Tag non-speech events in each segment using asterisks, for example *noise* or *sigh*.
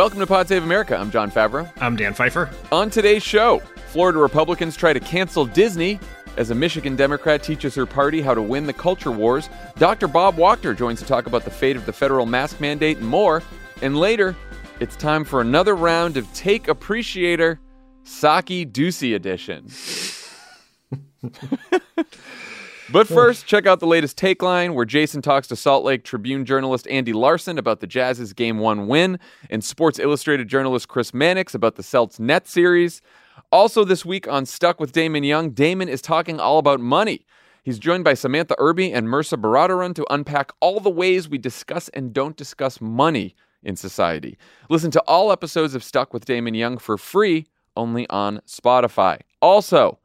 Welcome to Pod Save America. I'm John Favreau. I'm Dan Pfeiffer. On today's show, Florida Republicans try to cancel Disney as a Michigan Democrat teaches her party how to win the culture wars. Dr. Bob Wachter joins to talk about the fate of the federal mask mandate and more. And later, it's time for another round of Take Appreciator Psaki Doocy edition. *laughs* But first, check out the latest Takeline, where Jason talks to Salt Lake Tribune journalist Andy Larsen about the Jazz's Game 1 win, and Sports Illustrated journalist Chris Mannix about the Celts Net series. Also, this week on Stuck with Damon Young, Damon is talking all about money. He's joined by Samantha Irby and Mehrsa Baradaran to unpack all the ways we discuss and don't discuss money in society. Listen to all episodes of Stuck with Damon Young for free only on Spotify. Also,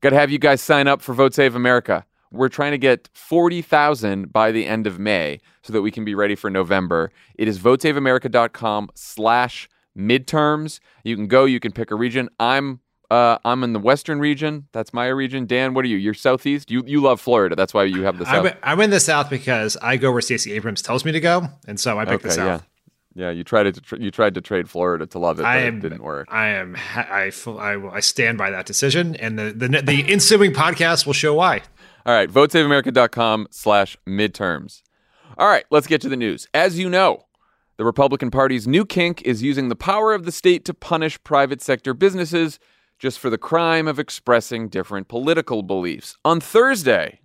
Got to have you guys sign up for Vote Save America. We're trying to get 40,000 by the end of May so that we can be ready for November. It is votesaveamerica.com slash midterms. You can go, you can pick a region. I'm uh, I'm in the western region. That's my region. Dan, what are you? You're southeast. You you love Florida. That's why you have the south. I'm, I'm in the south because I go where Stacey Abrams tells me to go, and so I pick okay, the south. Yeah. Yeah, you tried to tr- you tried to trade Florida to Lovett, but I am, it didn't work. I am ha- I, fu- I I stand by that decision, and the the, the *laughs* ensuing podcast will show why. All right, votesaveamerica.com slash midterms. All right, let's get to the news. As you know, the Republican Party's new kink is using the power of the state to punish private sector businesses just for the crime of expressing different political beliefs. On Thursday,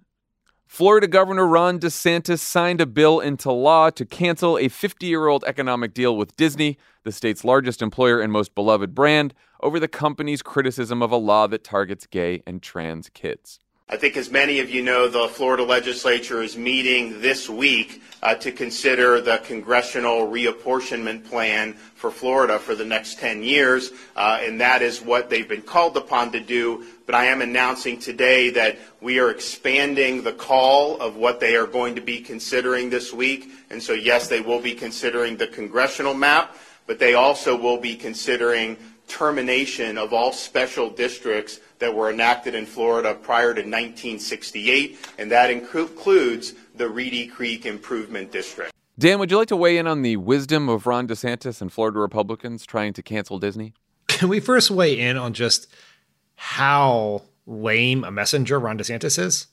Florida Governor Ron DeSantis signed a bill into law to cancel a 50 year old economic deal with Disney, the state's largest employer and most beloved brand, over the company's criticism of a law that targets gay and trans kids. I think, as many of you know, the Florida legislature is meeting this week uh, to consider the congressional reapportionment plan for Florida for the next 10 years, uh, and that is what they've been called upon to do. But I am announcing today that we are expanding the call of what they are going to be considering this week. And so, yes, they will be considering the congressional map, but they also will be considering termination of all special districts that were enacted in Florida prior to 1968, and that includes the Reedy Creek Improvement District. Dan, would you like to weigh in on the wisdom of Ron DeSantis and Florida Republicans trying to cancel Disney? Can we first weigh in on just how lame a messenger Ron DeSantis is?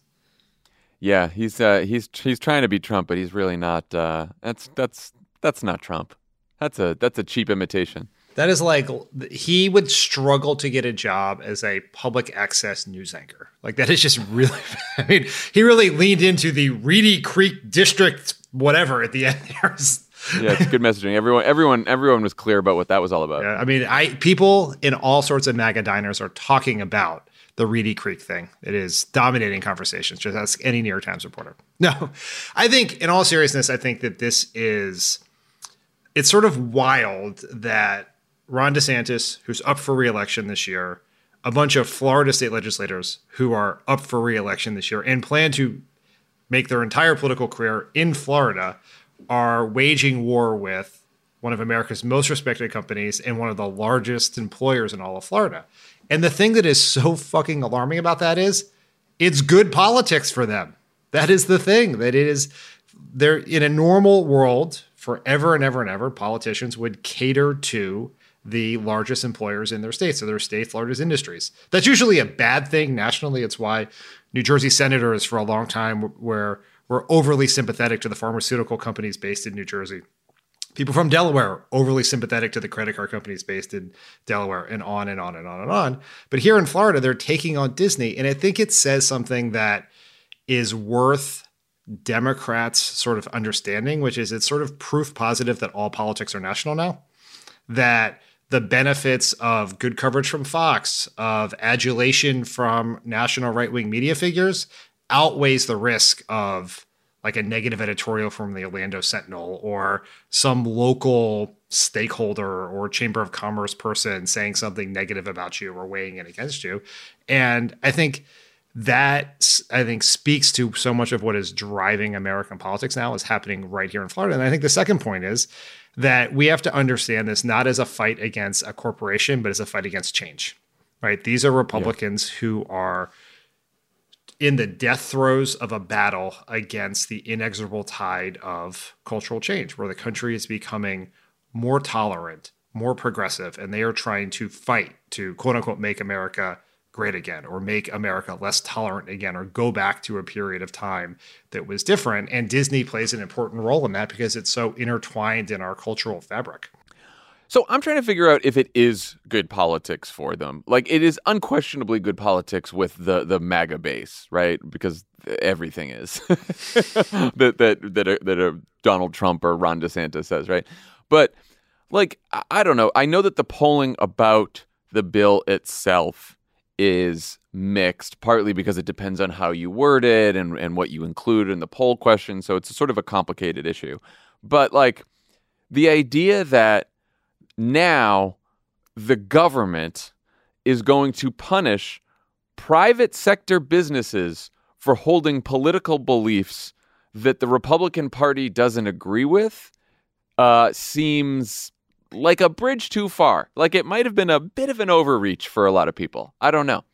Yeah, he's uh, he's he's trying to be Trump, but he's really not. Uh, that's that's that's not Trump. That's a that's a cheap imitation. That is like he would struggle to get a job as a public access news anchor. Like that is just really. *laughs* I mean, he really leaned into the Reedy Creek District, whatever at the end there. *laughs* yeah, it's good messaging. Everyone, everyone, everyone was clear about what that was all about. Yeah, I mean, I people in all sorts of MAGA diners are talking about the Reedy Creek thing. It is dominating conversations. Just ask any New York Times reporter. *laughs* No, I think, in all seriousness, I think that this is. It's sort of wild that Ron DeSantis, who's up for reelection this year, a bunch of Florida state legislators who are up for reelection this year and plan to make their entire political career in Florida are waging war with one of America's most respected companies and one of the largest employers in all of Florida. And the thing that is so fucking alarming about that is it's good politics for them. That is the thing that it is they're in a normal world forever and ever and ever politicians would cater to the largest employers in their states or their state's largest industries. That's usually a bad thing nationally. It's why New Jersey senators for a long time were were overly sympathetic to the pharmaceutical companies based in New Jersey. People from Delaware overly sympathetic to the credit card companies based in Delaware, and on and on and on and on. But here in Florida, they're taking on Disney, and I think it says something that is worth Democrats sort of understanding, which is it's sort of proof positive that all politics are national now. That the benefits of good coverage from Fox, of adulation from national right wing media figures, outweighs the risk of like a negative editorial from the Orlando Sentinel or some local stakeholder or chamber of commerce person saying something negative about you or weighing in against you. And I think that I think speaks to so much of what is driving American politics now is happening right here in Florida. And I think the second point is that we have to understand this not as a fight against a corporation, but as a fight against change. Right? These are Republicans yeah. who are in the death throes of a battle against the inexorable tide of cultural change, where the country is becoming more tolerant, more progressive, and they are trying to fight to quote unquote make America great again or make America less tolerant again or go back to a period of time that was different. And Disney plays an important role in that because it's so intertwined in our cultural fabric. So I'm trying to figure out if it is good politics for them. Like it is unquestionably good politics with the the MAGA base, right? Because everything is *laughs* that that that a, that a Donald Trump or Ron DeSantis says, right? But like I don't know. I know that the polling about the bill itself is mixed, partly because it depends on how you word it and, and what you include in the poll question. So it's sort of a complicated issue. But like the idea that now the government is going to punish private sector businesses for holding political beliefs that the Republican Party doesn't agree with uh, seems like a bridge too far. Like it might have been a bit of an overreach for a lot of people. I don't know.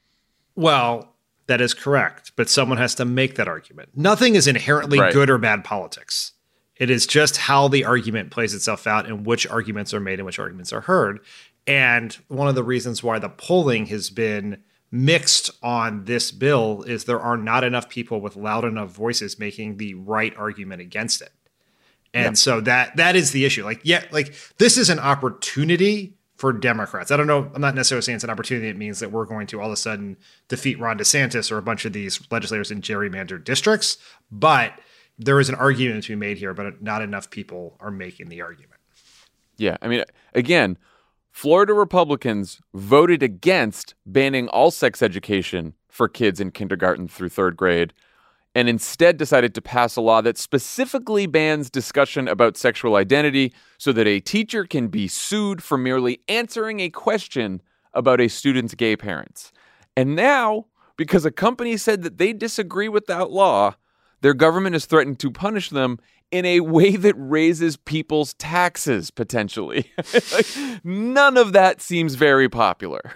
Well, that is correct, but someone has to make that argument. Nothing is inherently right. good or bad politics. It is just how the argument plays itself out and which arguments are made and which arguments are heard. And one of the reasons why the polling has been mixed on this bill is there are not enough people with loud enough voices making the right argument against it. And yeah. so that that is the issue. Like, yeah, like this is an opportunity for Democrats. I don't know. I'm not necessarily saying it's an opportunity. It means that we're going to all of a sudden defeat Ron DeSantis or a bunch of these legislators in gerrymandered districts. But there is an argument to be made here, but not enough people are making the argument. Yeah. I mean, again, Florida Republicans voted against banning all sex education for kids in kindergarten through third grade and instead decided to pass a law that specifically bans discussion about sexual identity so that a teacher can be sued for merely answering a question about a student's gay parents. And now, because a company said that they disagree with that law, their government has threatened to punish them in a way that raises people's taxes potentially. like, *laughs* none of that seems very popular.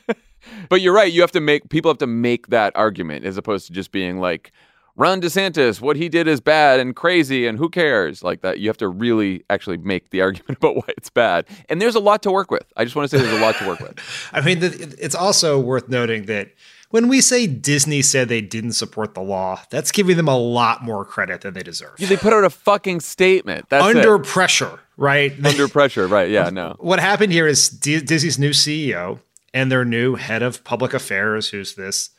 *laughs* but you're right, you have to make people have to make that argument as opposed to just being like Ron DeSantis, what he did is bad and crazy, and who cares? Like that, you have to really actually make the *laughs* argument about why it's bad. And there's a lot to work with. I just want to say there's a lot to work with. *laughs* I mean, it's also worth noting that when we say Disney said they didn't support the law, that's giving them a lot more credit than they deserve. Yeah, they put out a fucking statement. That's under it. pressure, right? *laughs* Under pressure, right? Yeah, no. What happened here is D- Disney's new CEO and their new head of public affairs, who's this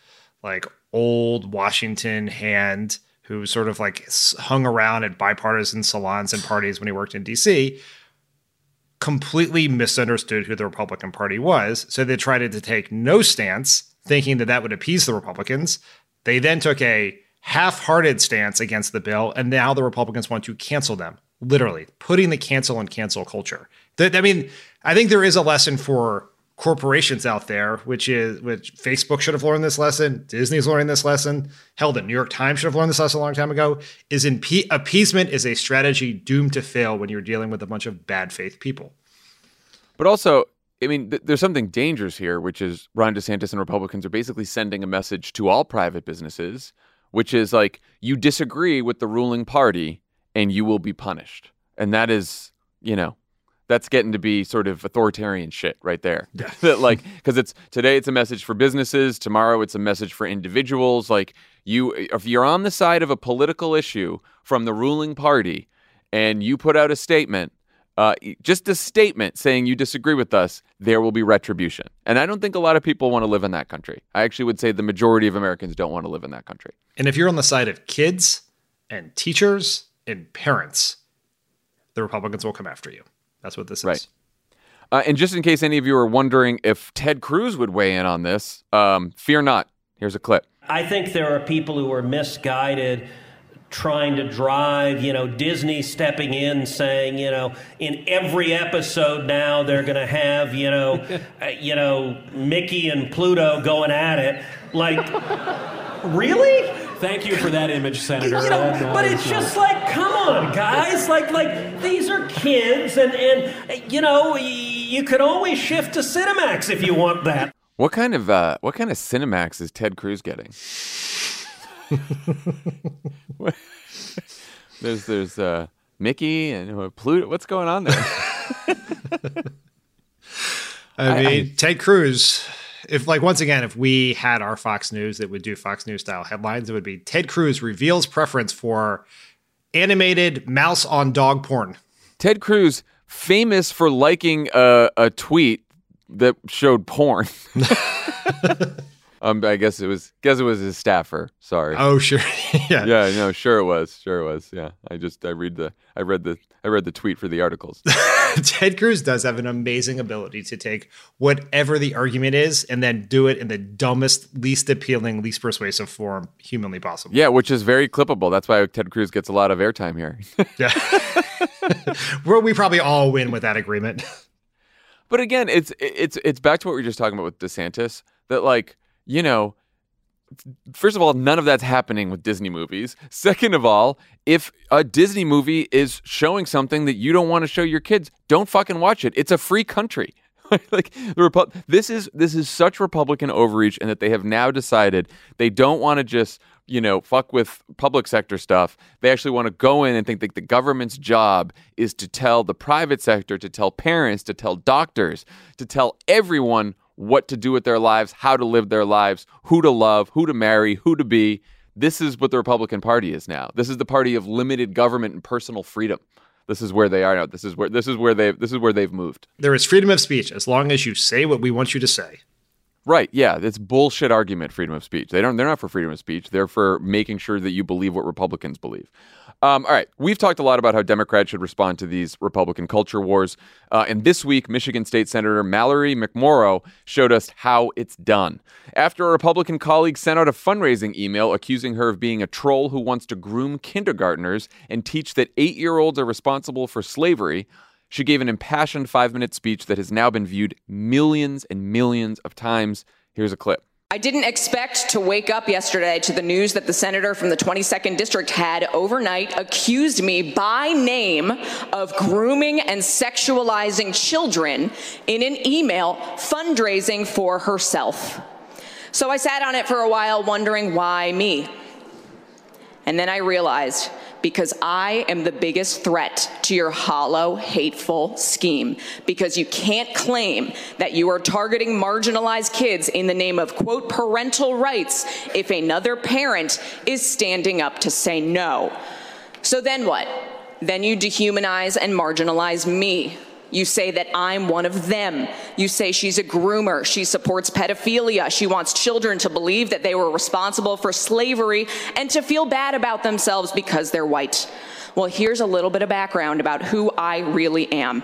like old Washington hand who sort of like hung around at bipartisan salons and parties when he worked in DC, completely misunderstood who the Republican Party was. So they tried to take no stance, thinking that that would appease the Republicans. They then took a half hearted stance against the bill, and now the Republicans want to cancel them, literally, putting the cancel and cancel culture. I mean, I think there is a lesson for corporations out there, which is which Facebook should have learned this lesson, Disney's learning this lesson, hell, the New York Times should have learned this lesson a long time ago. Is in appeasement is a strategy doomed to fail when you're dealing with a bunch of bad faith people. But also, I mean, th- there's something dangerous here, which is Ron DeSantis and Republicans are basically sending a message to all private businesses, which is like you disagree with the ruling party and you will be punished, and that is, you know, that's getting to be sort of authoritarian shit right there. *laughs* That like because it's today it's a message for businesses, tomorrow it's a message for individuals. Like you, if you're on the side of a political issue from the ruling party, and you put out a statement. Uh, just a statement saying you disagree with us, there will be retribution. And I don't think a lot of people want to live in that country. I actually would say the majority of Americans don't want to live in that country. And if you're on the side of kids and teachers and parents, the Republicans will come after you. That's what this right. is. Uh, and just in case any of you are wondering if Ted Cruz would weigh in on this, um, fear not. Here's a clip. I think there are people who are misguided trying to drive, you know, Disney stepping in saying, you know, in every episode now they're going to have, you know, *laughs* uh, you know, Mickey and Pluto going at it. Like *laughs* really? Thank you for that image, Senator. You know, but it's just like, come on, guys. Like, like these are kids, and and you know, you could always shift to Cinemax if you want that. What kind of uh, what kind of Cinemax is Ted Cruz getting? *laughs* there's there's uh, Mickey and uh, Pluto. What's going on there? *laughs* I mean, I, Ted Cruz if like once again, if we had our Fox News that would do Fox News style headlines, it would be Ted Cruz reveals preference for animated mouse on dog porn. Ted Cruz, famous for liking a, a tweet that showed porn. *laughs* *laughs* um, I guess it was guess it was his staffer. Sorry. Oh sure. *laughs* yeah. Yeah. No. Sure it was. Sure it was. Yeah. I just I read the I read the I read the tweet for the articles. *laughs* Ted Cruz does have an amazing ability to take whatever the argument is and then do it in the dumbest, least appealing, least persuasive form humanly possible. Yeah, which is very clippable. That's why Ted Cruz gets a lot of airtime here. *laughs* yeah. Where we probably all win with that agreement. But again, it's it's it's back to what we were just talking about with DeSantis that like, you know, first of all, none of that's happening with Disney movies. Second of all, if a Disney movie is showing something that you don't want to show your kids, don't fucking watch it. It's a free country. *laughs* like the Repu- this is this is such Republican overreach, and that they have now decided they don't want to just you know fuck with public sector stuff. They actually want to go in and think that the government's job is to tell the private sector, to tell parents, to tell doctors, to tell everyone what to do with their lives, how to live their lives, who to love, who to marry, who to be. This is what the Republican Party is now. This is the party of limited government and personal freedom. This is where they are now. This is where this is where they this is where they've moved. There is freedom of speech as long as you say what we want you to say. Right. Yeah. It's bullshit argument, freedom of speech. They don't they're not for freedom of speech. They're for making sure that you believe what Republicans believe. Um, all right. We've talked a lot about how Democrats should respond to these Republican culture wars. Uh, and this week, Michigan State Senator Mallory McMorrow showed us how it's done. After a Republican colleague sent out a fundraising email accusing her of being a troll who wants to groom kindergartners and teach that eight year olds are responsible for slavery, she gave an impassioned five minute speech that has now been viewed millions and millions of times. Here's a clip. I didn't expect to wake up yesterday to the news that the senator from the 22nd district had overnight accused me by name of grooming and sexualizing children in an email fundraising for herself. So I sat on it for a while wondering why me. And then I realized because I am the biggest threat to your hollow, hateful scheme. Because you can't claim that you are targeting marginalized kids in the name of, quote, parental rights if another parent is standing up to say no. So then what? Then you dehumanize and marginalize me you say that I'm one of them. You say she's a groomer. She supports pedophilia. She wants children to believe that they were responsible for slavery and to feel bad about themselves because they're white. Well, here's a little bit of background about who I really am.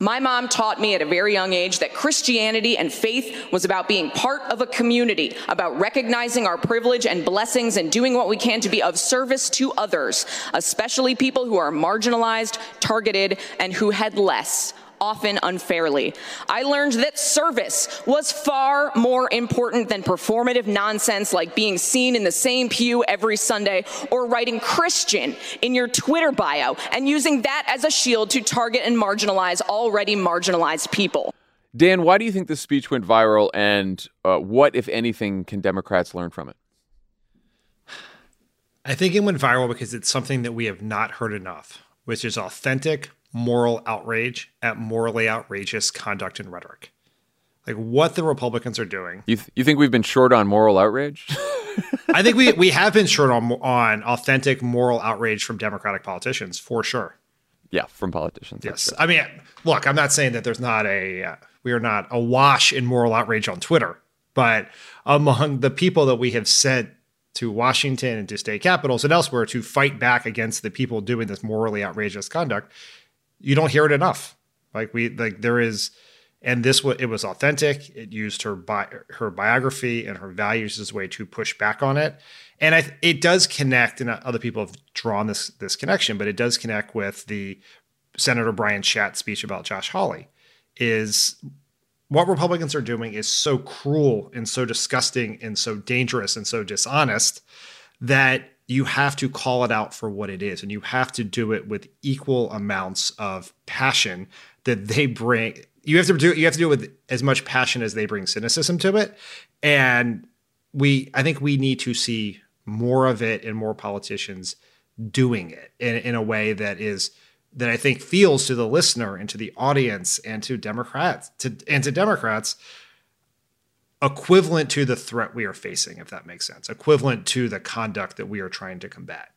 My mom taught me at a very young age that Christianity and faith was about being part of a community, about recognizing our privilege and blessings and doing what we can to be of service to others, especially people who are marginalized, targeted, and who had less often unfairly. I learned that service was far more important than performative nonsense like being seen in the same pew every Sunday or writing Christian in your Twitter bio and using that as a shield to target and marginalize already marginalized people. Dan, why do you think this speech went viral, and uh, what, if anything, can Democrats learn from it? I think it went viral because it's something that we have not heard enough, which is authentic moral outrage at morally outrageous conduct and rhetoric. Like what the Republicans are doing. You, th- you think we've been short on moral outrage? *laughs* I think we we have been short on on authentic moral outrage from Democratic politicians for sure. Yeah, from politicians. Yes, I mean, look, I'm not saying that there's not a uh, we are not awash in moral outrage on Twitter, but among the people that we have sent to Washington and to state capitals and elsewhere to fight back against the people doing this morally outrageous conduct, you don't hear it enough. Like we like there is, and this was it was authentic. It used her bi- her biography and her values as a way to push back on it, and I, it does connect. And other people have drawn this this connection, but it does connect with the Senator Brian Schatz speech about Josh Hawley is what Republicans are doing is so cruel and so disgusting and so dangerous and so dishonest that you have to call it out for what it is and you have to do it with equal amounts of passion that they bring you have to do you have to do it with as much passion as they bring cynicism to it. And we i think we need to see more of it and more politicians doing it in, in a way that is that I think feels to the listener and to the audience and to Democrats to and to Democrats equivalent to the threat we are facing, if that makes sense, equivalent to the conduct that we are trying to combat.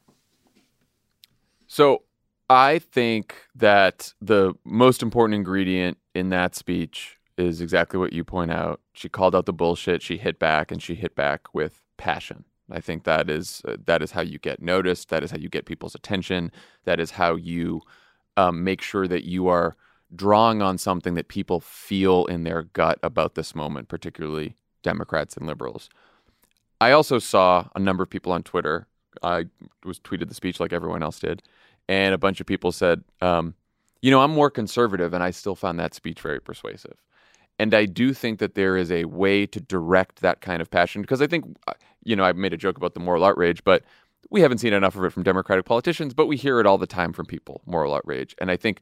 So I think that the most important ingredient in that speech is exactly what you point out. She called out the bullshit, she hit back, and she hit back with passion. I think that is uh, that is how you get noticed. That is how you get people's attention. That is how you um, make sure that you are drawing on something that people feel in their gut about this moment, particularly Democrats and liberals. I also saw a number of people on Twitter. I was tweeted the speech like everyone else did, and a bunch of people said, um, "You know, I'm more conservative, and I still found that speech very persuasive." And I do think that there is a way to direct that kind of passion because I think, uh, you know, I made a joke about the moral outrage, but we haven't seen enough of it from Democratic politicians, but we hear it all the time from people, moral outrage. And I think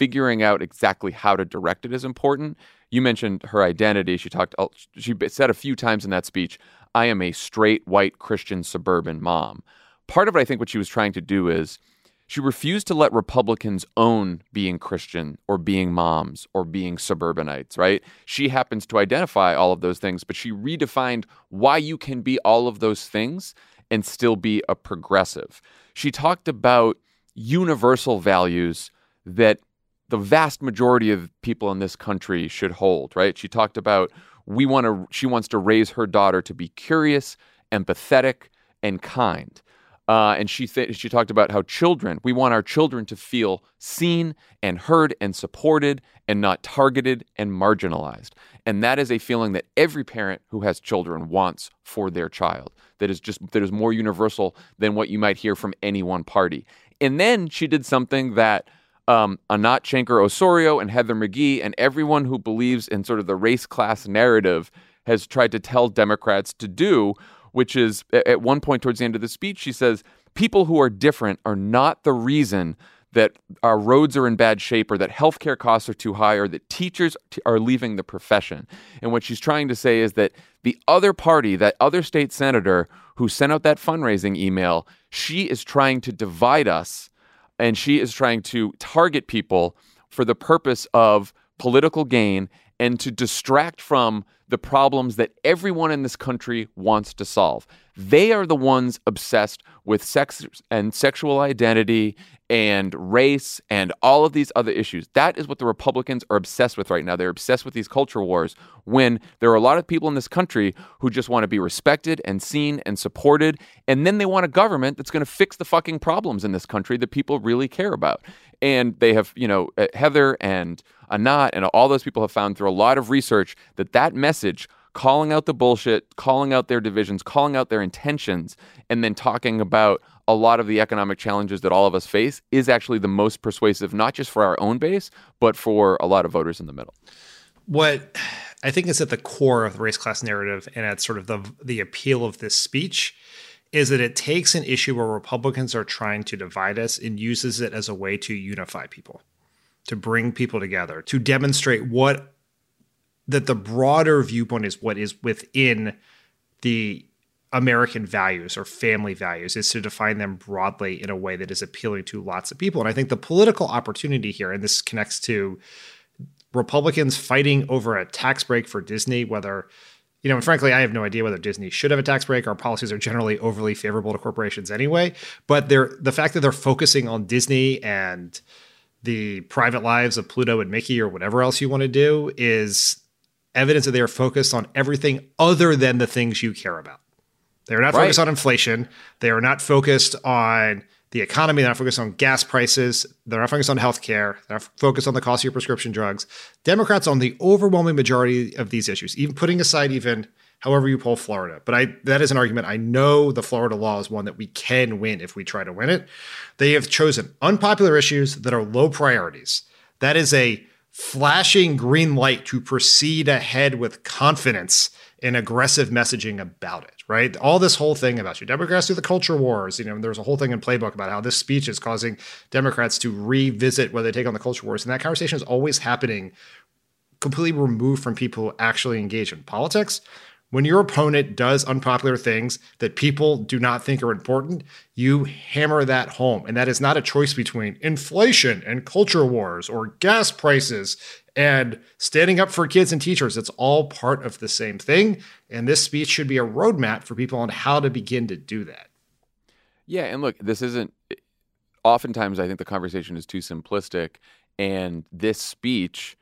figuring out exactly how to direct it is important. You mentioned her identity. She talked, she said a few times in that speech, I am a straight white Christian suburban mom. Part of it, I think, what she was trying to do is she refused to let Republicans own being Christian or being moms or being suburbanites, right? She happens to identify all of those things, but she redefined why you can be all of those things and still be a progressive. She talked about universal values that the vast majority of people in this country should hold, right? She talked about we want to she wants to raise her daughter to be curious, empathetic, and kind. Uh, and she th- she talked about how children we want our children to feel seen and heard and supported and not targeted and marginalized. And that is a feeling that every parent who has children wants for their child. That is just that is more universal than what you might hear from any one party. And then she did something that um, Anat Shenker Osorio and Heather McGhee and everyone who believes in sort of the race class narrative has tried to tell Democrats to do, which is at one point towards the end of the speech, she says, people who are different are not the reason that our roads are in bad shape or that healthcare costs are too high or that teachers are leaving the profession. And what she's trying to say is that the other party, that other state senator who sent out that fundraising email, she is trying to divide us and she is trying to target people for the purpose of political gain and to distract from the problems that everyone in this country wants to solve. They are the ones obsessed with sex and sexual identity and race and all of these other issues. That is what the Republicans are obsessed with right now. They're obsessed with these culture wars when there are a lot of people in this country who just want to be respected and seen and supported. And then they want a government that's going to fix the fucking problems in this country that people really care about. And they have, you know, uh, Heather and Anat and all those people have found through a lot of research that that message calling out the bullshit, calling out their divisions, calling out their intentions, and then talking about a lot of the economic challenges that all of us face is actually the most persuasive, not just for our own base, but for a lot of voters in the middle. What I think is at the core of the race class narrative and at sort of the the appeal of this speech is that it takes an issue where Republicans are trying to divide us and uses it as a way to unify people, to bring people together, to demonstrate what that the broader viewpoint is what is within the American values or family values is to define them broadly in a way that is appealing to lots of people. And I think the political opportunity here, and this connects to Republicans fighting over a tax break for Disney, whether you know, and frankly, I have no idea whether Disney should have a tax break. Our policies are generally overly favorable to corporations anyway. But they're the fact that they're focusing on Disney and the private lives of Pluto and Mickey or whatever else you want to do is evidence that they are focused on everything other than the things you care about. They are not Right. focused on inflation. They are not focused on the economy. They're not focused on gas prices. They're not focused on healthcare. They're not focused on the cost of your prescription drugs. Democrats on the overwhelming majority of these issues, even putting aside even however you poll Florida. But I that is an argument. I know the Florida law is one that we can win if we try to win it. They have chosen unpopular issues that are low priorities. That is a flashing green light to proceed ahead with confidence and aggressive messaging about it, right? All this whole thing about you Democrats do the culture wars. You know, there's a whole thing in Playbook about how this speech is causing Democrats to revisit whether they take on the culture wars. And that conversation is always happening completely removed from people who actually engage in politics. When your opponent does unpopular things that people do not think are important, you hammer that home. And that is not a choice between inflation and culture wars or gas prices and standing up for kids and teachers. It's all part of the same thing. And this speech should be a roadmap for people on how to begin to do that. Yeah, and look, this isn't. Oftentimes, I think the conversation is too simplistic, and this speech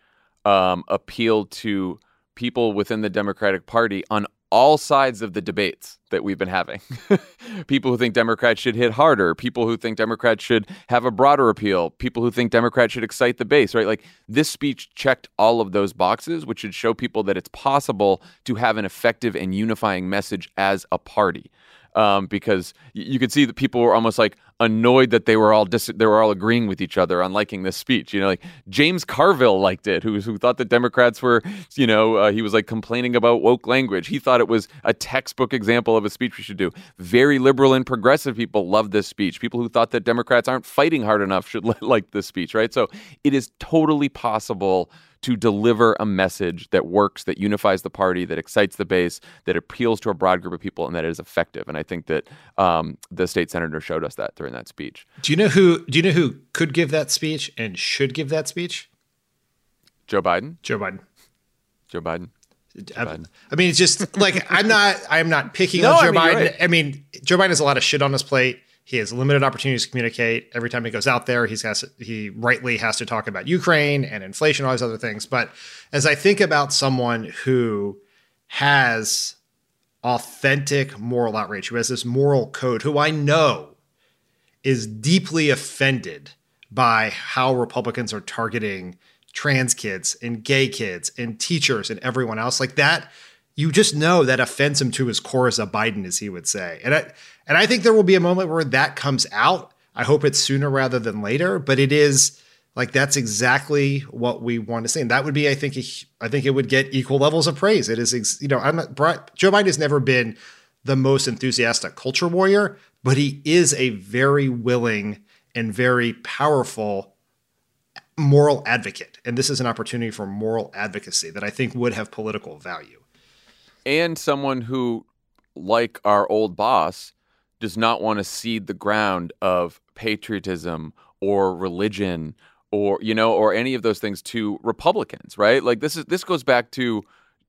um, appealed to people within the Democratic Party on all sides of the debates that we've been having. *laughs* people who think Democrats should hit harder, people who think Democrats should have a broader appeal, people who think Democrats should excite the base, right? Like this speech checked all of those boxes, which should show people that it's possible to have an effective and unifying message as a party. Um, because you could see that people were almost like annoyed that they were all dis- they were all agreeing with each other on liking this speech. You know, like James Carville liked it, who who thought that Democrats were, you know, uh, he was like complaining about woke language. He thought it was a textbook example of a speech we should do. Very liberal and progressive people loved this speech. People who thought that Democrats aren't fighting hard enough should li- *laughs* like this speech, right? So it is totally possible to deliver a message that works, that unifies the party, that excites the base, that appeals to a broad group of people, and that is effective. And I think that um, the state senator showed us that during that speech. Do you know who do you know who could give that speech and should give that speech? Joe Biden, Joe Biden. Joe Biden. I, I mean, it's just like I'm not. I'm not picking *laughs* No, on I Joe mean, Biden. right. I mean, Joe Biden has a lot of shit on his plate. He has limited opportunities to communicate. Every time he goes out there, he's has he rightly has to talk about Ukraine and inflation, all these other things. But as I think about someone who has authentic moral outrage, who has this moral code, who I know is deeply offended by how Republicans are targeting trans kids and gay kids and teachers and everyone else like that. You just know that offends him to his core as a Biden, as he would say. And I and I think there will be a moment where that comes out. I hope it's sooner rather than later, but it is like that's exactly what we want to see, and that would be, I think, I think it would get equal levels of praise. It is, you know, I'm not, Joe Biden has never been the most enthusiastic culture warrior, but he is a very willing and very powerful moral advocate, and this is an opportunity for moral advocacy that I think would have political value. And someone who, like our old boss, does not want to cede the ground of patriotism or religion or you know or any of those things to Republicans, right? Like this is this goes back to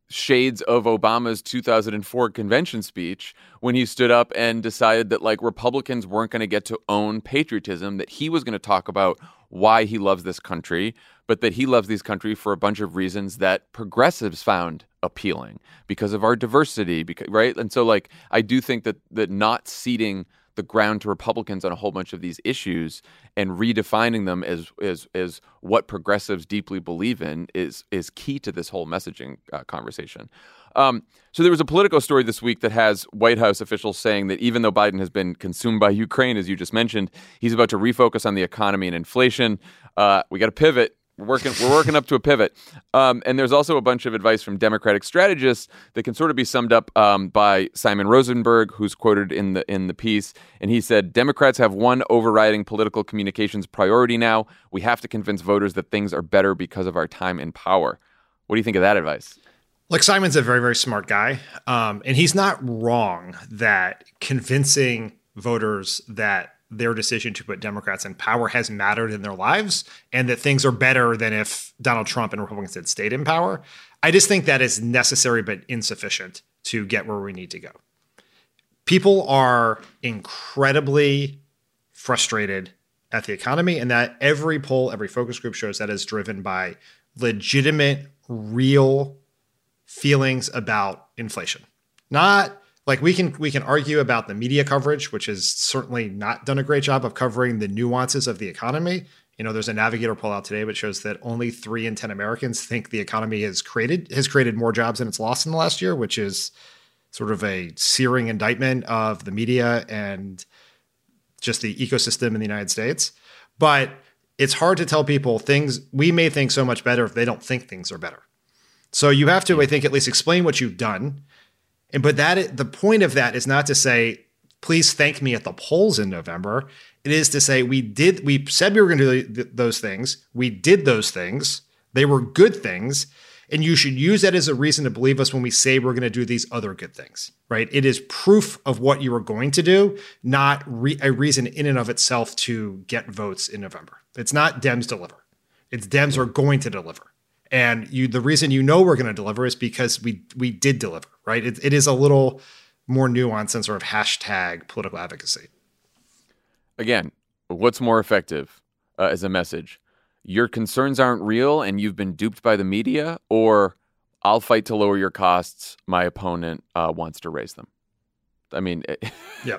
shades of Obama's 2004 convention speech when he stood up and decided that like Republicans weren't going to get to own patriotism that he was going to talk about why he loves this country but that he loves this country for a bunch of reasons that progressives found appealing because of our diversity because right and so like I do think that that not ceding the ground to Republicans on a whole bunch of these issues and redefining them as as as what progressives deeply believe in is is key to this whole messaging uh, conversation. Um, so there was a Politico story this week that has White House officials saying that even though Biden has been consumed by Ukraine, as you just mentioned, he's about to refocus on the economy and inflation. Uh, we got to pivot. We're working. We're working up to a pivot. Um, and there's also a bunch of advice from Democratic strategists that can sort of be summed up um, by Simon Rosenberg, who's quoted in the in the piece. And he said, "Democrats have one overriding political communications priority now. We have to convince voters that things are better because of our time in power." What do you think of that advice? Like Simon's a very very smart guy, um, and he's not wrong that convincing voters that their decision to put Democrats in power has mattered in their lives and that things are better than if Donald Trump and Republicans had stayed in power. I just think that is necessary but insufficient to get where we need to go. People are incredibly frustrated at the economy, and that every poll, every focus group shows that is driven by legitimate, real feelings about inflation. Not like we can we can argue about the media coverage, which has certainly not done a great job of covering the nuances of the economy. You know, there's a navigator poll out today which shows that only three in ten Americans think the economy has created has created more jobs than it's lost in the last year, which is sort of a searing indictment of the media and just the ecosystem in the United States. But it's hard to tell people things we may think so much better if they don't think things are better. So you have to, I think, at least explain what you've done and but that the point of that is not to say please thank me at the polls in November. It is to say we did we said we were going to do those things. We did those things. They were good things. And you should use that as a reason to believe us when we say we're going to do these other good things, right? It is proof of what you are going to do, not re- a reason in and of itself to get votes in November. It's not Dems deliver. It's Dems are going to deliver and you the reason you know we're going to deliver is because we we did deliver right? It, it is a little more nuanced than sort of hashtag political advocacy. Again what's more effective uh, as a message? Your concerns aren't real and you've been duped by the media or i'll fight to lower your costs my opponent uh, wants to raise them? I mean *laughs* yeah.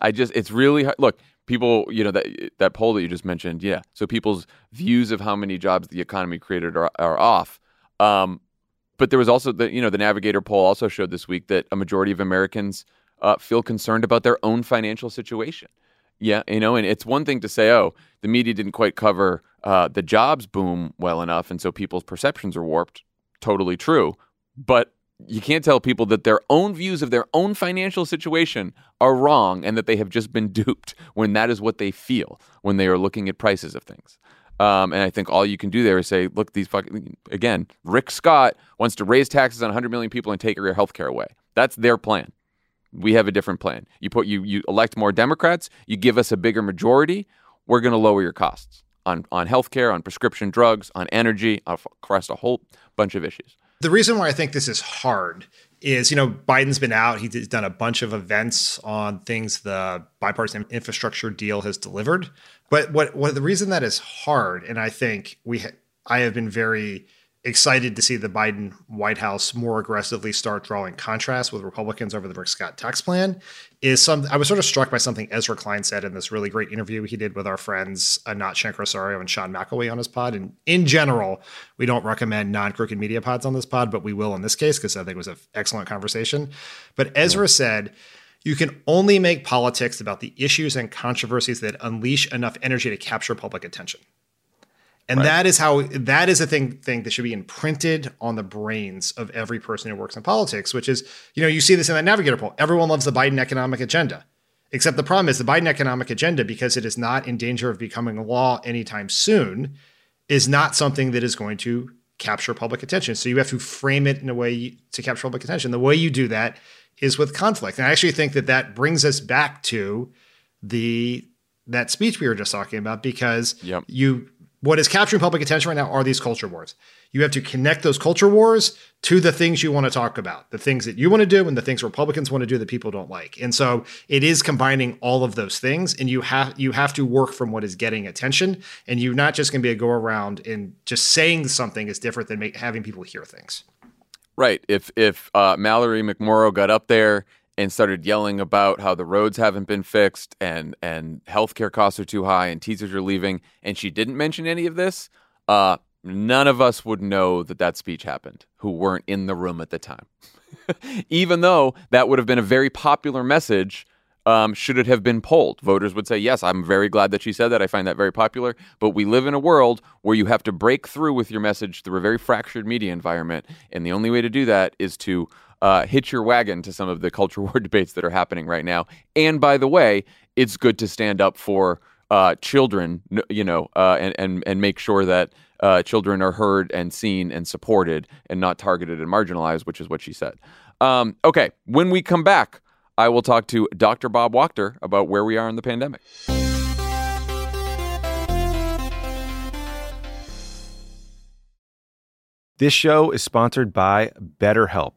I just it's really hard. look people, you know, that that poll that you just mentioned, yeah. So people's views of how many jobs the economy created are, are off. Um, but there was also the, you know, the Navigator poll also showed this week that a majority of Americans uh, feel concerned about their own financial situation. Yeah, you know, and it's one thing to say, oh, the media didn't quite cover uh, the jobs boom well enough, and so people's perceptions are warped. Totally true. But you can't tell people that their own views of their own financial situation are wrong and that they have just been *laughs* duped when that is what they feel when they are looking at prices of things. Um, and I think all you can do there is say, look, these fucking, again, Rick Scott wants to raise taxes on 100 million people and take your health care away. That's their plan. We have a different plan. You put you you elect more Democrats, you give us a bigger majority, we're going to lower your costs on on healthcare, on prescription drugs, on energy, across a whole bunch of issues. The reason why I think this is hard is, you know, Biden's been out. He's done a bunch of events on things the bipartisan infrastructure deal has delivered. But what, what the reason that is hard, and I think we, ha- I have been very excited to see the Biden White House more aggressively start drawing contrast with Republicans over the Rick Scott tax plan is some I was sort of struck by something Ezra Klein said in this really great interview he did with our friends uh, Anat Shenker and Sean McElwee on his pod. And in general, we don't recommend non-crooked media pods on this pod, but we will in this case because I think it was an excellent conversation. But Ezra yeah. said you can only make politics about the issues and controversies that unleash enough energy to capture public attention. And right. that is how that is a thing thing that should be imprinted on the brains of every person who works in politics, which is, you know, you see this in that navigator poll. Everyone loves the Biden economic agenda. Except the problem is the Biden economic agenda, because it is not in danger of becoming law anytime soon, is not something that is going to capture public attention. So you have to frame it in a way to capture public attention. The way you do that is with conflict. And I actually think that that brings us back to the that speech we were just talking about because yep. you what is capturing public attention right now are these culture wars. You have to connect those culture wars to the things you want to talk about, the things that you want to do and the things Republicans want to do that people don't like. And so it is combining all of those things and you have you have to work from what is getting attention and you're not just going to be a go around and just saying something is different than having people hear things. Right. If if uh, Mallory McMorrow got up there and started yelling about how the roads haven't been fixed and and healthcare costs are too high and teachers are leaving, and she didn't mention any of this, uh, none of us would know that that speech happened who weren't in the room at the time. *laughs* Even though that would have been a very popular message um, should it have been polled? Voters would say, yes, I'm very glad that she said that. I find that very popular. But we live in a world where you have to break through with your message through a very fractured media environment. And the only way to do that is to uh, hitch your wagon to some of the culture *laughs* war debates that are happening right now. And by the way, it's good to stand up for uh, children, you know, uh, and, and, and make sure that uh, children are heard and seen and supported and not targeted and marginalized, which is what she said. Um, okay, when we come back, I will talk to Dr. Bob Wachter about where we are in the pandemic. This show is sponsored by BetterHelp.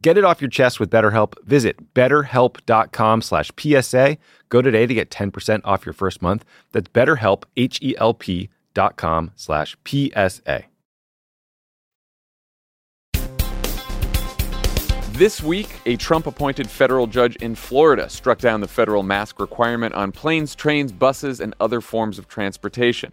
Get it off your chest with BetterHelp. Visit betterhelp.com slash PSA. Go today to get 10% off your first month. That's betterhelp, H-E-L-P dot com slash PSA. This week, a Trump appointed federal judge in Florida struck down the federal mask requirement on planes, trains, buses, and other forms of transportation.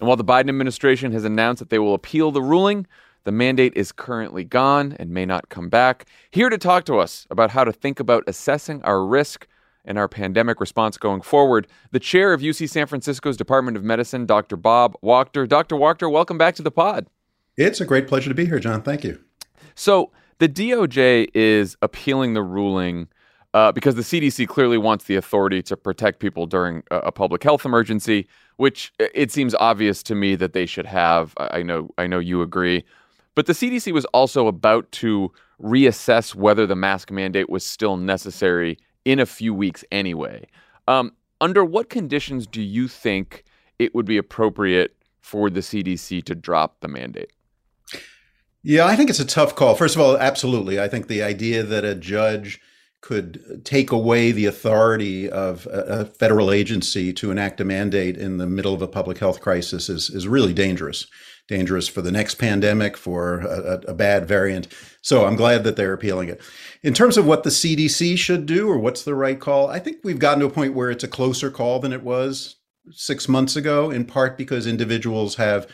And while the Biden administration has announced that they will appeal the ruling, the mandate is currently gone and may not come back. Here to talk to us about how to think about assessing our risk and our pandemic response going forward, the chair of UC San Francisco's Department of Medicine, Dr. Bob Wachter. Dr. Wachter, welcome back to the pod. It's a great pleasure to be here, John. Thank you. So, the DOJ is appealing the ruling uh, because the CDC clearly wants the authority to protect people during a, a, public health emergency, which it seems obvious to me that they should have. I know, I know you agree. But the CDC was also about to reassess whether the mask mandate was still necessary in a few weeks anyway. Um, under what conditions do you think it would be appropriate for the CDC to drop the mandate? Yeah, I think it's a tough call. First of all, absolutely. I think the idea that a judge could take away the authority of a, federal agency to enact a mandate in the middle of a public health crisis is, is really dangerous dangerous for the next pandemic, for a, a, bad variant. So I'm glad that they're appealing it. In terms of what the CDC should do or what's the right call, I think we've gotten to a point where it's a closer call than it was six months ago, in part because individuals have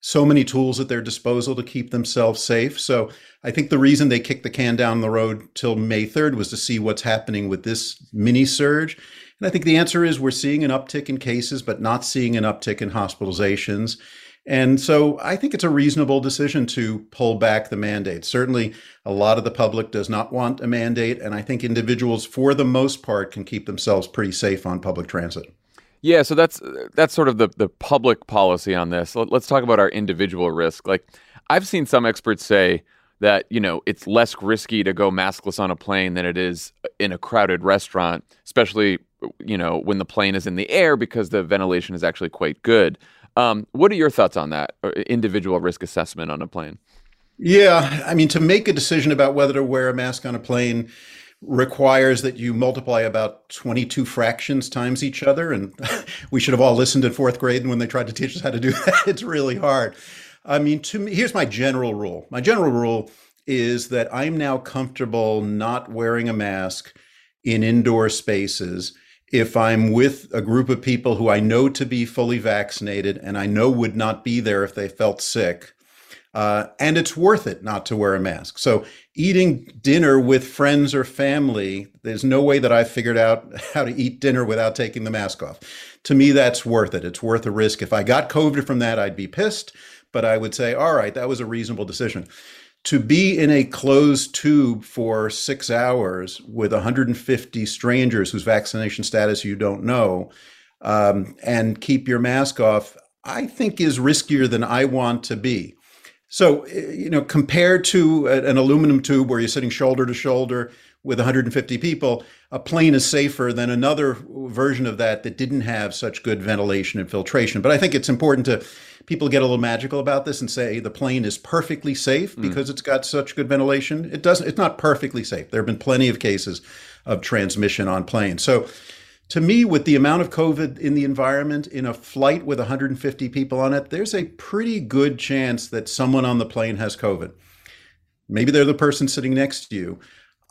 so many tools at their disposal to keep themselves safe. So I think the reason they kicked the can down the road till May 3rd was to see what's happening with this mini surge. And I think the answer is we're seeing an uptick in cases, but not seeing an uptick in hospitalizations. And so I think it's a reasonable decision to pull back the mandate. Certainly, a lot of the public does not want a mandate. And I think individuals, for the most part, can keep themselves pretty safe on public transit. Yeah, so that's that's sort of the, the public policy on this. Let's talk about our individual risk. Like I've seen some experts say that, you know, it's less risky to go maskless on a plane than it is in a crowded restaurant, especially you know, when the plane is in the air because the ventilation is actually quite good. Um, what are your thoughts on that individual risk assessment on a plane? Yeah, I mean, to make a decision about whether to wear a mask on a plane requires that you multiply about 22 fractions times each other. And *laughs* we should have all listened in fourth grade and when they tried to teach us how to do *laughs* that. It's really hard. I mean, to me, here's my general rule. My general rule is that I'm now comfortable not wearing a mask in indoor spaces if I'm with a group of people who I know to be fully vaccinated and I know would not be there if they felt sick. Uh, and it's worth it not to wear a mask. So, eating dinner with friends or family, there's no way that I've figured out *laughs* how to eat dinner without taking the mask off. To me, that's worth it. It's worth the risk. If I got COVID from that, I'd be pissed, but I would say, all right, that was a reasonable decision to be in a closed tube for six hours with 150 strangers whose vaccination status you don't know um, and keep your mask off, I think is riskier than I want to be. So, eh, you know, compared to an aluminum tube where you're sitting shoulder to shoulder with 150 people, a plane is safer than another version of that that didn't have such good ventilation and filtration. But I think it's important to people get a little magical about this and say the plane is perfectly safe mm. because mm. it's got such good ventilation. It doesn't. It's not perfectly safe. There have been plenty of cases of transmission on planes. So to me, with the amount of COVID in the environment, in a flight with 150 people on it, there's a pretty good chance that someone on the plane has COVID. Maybe they're the person sitting next to you.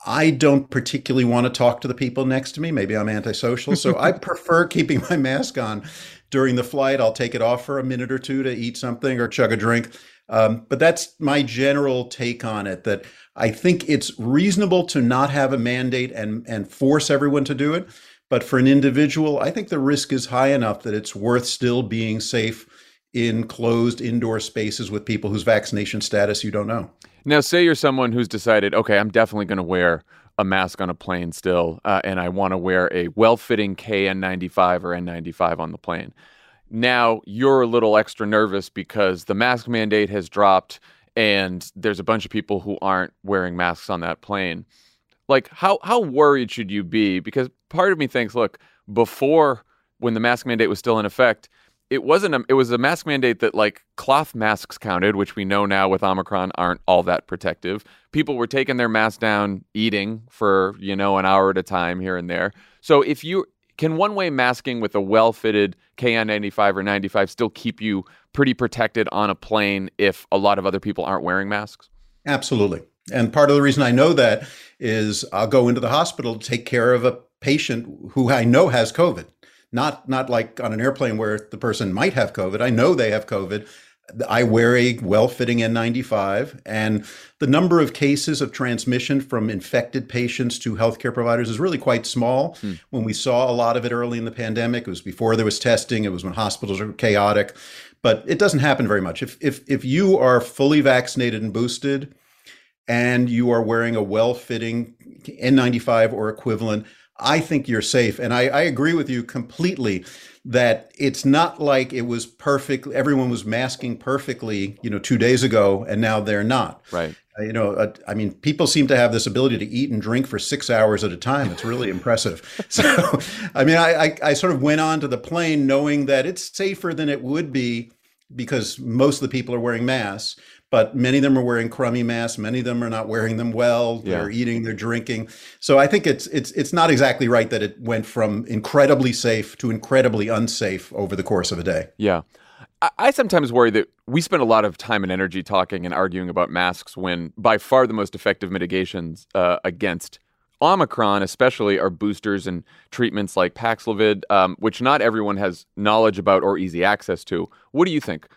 I don't particularly want to talk to the people next to me. Maybe I'm antisocial. So I *laughs* prefer keeping my mask on during the flight. I'll take it off for a minute or two to eat something or chug a drink. Um, but that's my general take on it that I think it's reasonable to not have a mandate and, and force everyone to do it. But for an individual, I think the risk is high enough that it's worth still being safe in closed indoor spaces with people whose vaccination status you don't know. Now, say you're someone who's decided, okay, I'm definitely going to wear a mask on a plane still, uh, and I want to wear a well fitting KN95 or N95 on the plane. Now you're a little extra nervous because the mask mandate has dropped and there's a bunch of people who aren't wearing masks on that plane like how how worried should you be? Because part of me thinks, look, before when the mask mandate was still in effect, it wasn't a, it was a mask mandate that like cloth masks counted, which we know now with Omicron aren't all that protective. People were taking their mask down, eating for you know an hour at a time here and there. So if you can one way masking with a well fitted KN95 or 95 still keep you pretty protected on a plane if a lot of other people aren't wearing masks? Absolutely. And part of the reason I know that is I'll go into the hospital to take care of a patient who I know has COVID. Not not like on an airplane where the person might have COVID. I know they have COVID. I wear a well-fitting N95, and the number of cases of transmission from infected patients to healthcare providers is really quite small. Hmm. When we saw a lot of it early in the pandemic, it was before there was testing. It was when hospitals were chaotic, but it doesn't happen very much. If if if you are fully vaccinated and boosted, and you are wearing a well-fitting N95 or equivalent, I think you're safe. And I, I, agree with you completely that it's not like it was perfect. Everyone was masking perfectly, you know, two days ago, and now they're not. Right. Uh, you know, uh, I mean, people seem to have this ability to eat and drink for six hours at a time. It's really *laughs* impressive. *laughs* So, I mean, I, I, I sort of went on to the plane knowing that it's safer than it would be because most of the people are wearing masks but many of them are wearing crummy masks. Many of them are not wearing them well. They're eating, they're drinking. So I think it's it's it's not exactly right that it went from incredibly safe to incredibly unsafe over the course of a day. Yeah. I sometimes worry that we spend a lot of time and energy talking and arguing about masks when by far the most effective mitigations uh, against Omicron, especially, are boosters and treatments like Paxlovid, um, which not everyone has knowledge about or easy access to. What do you think?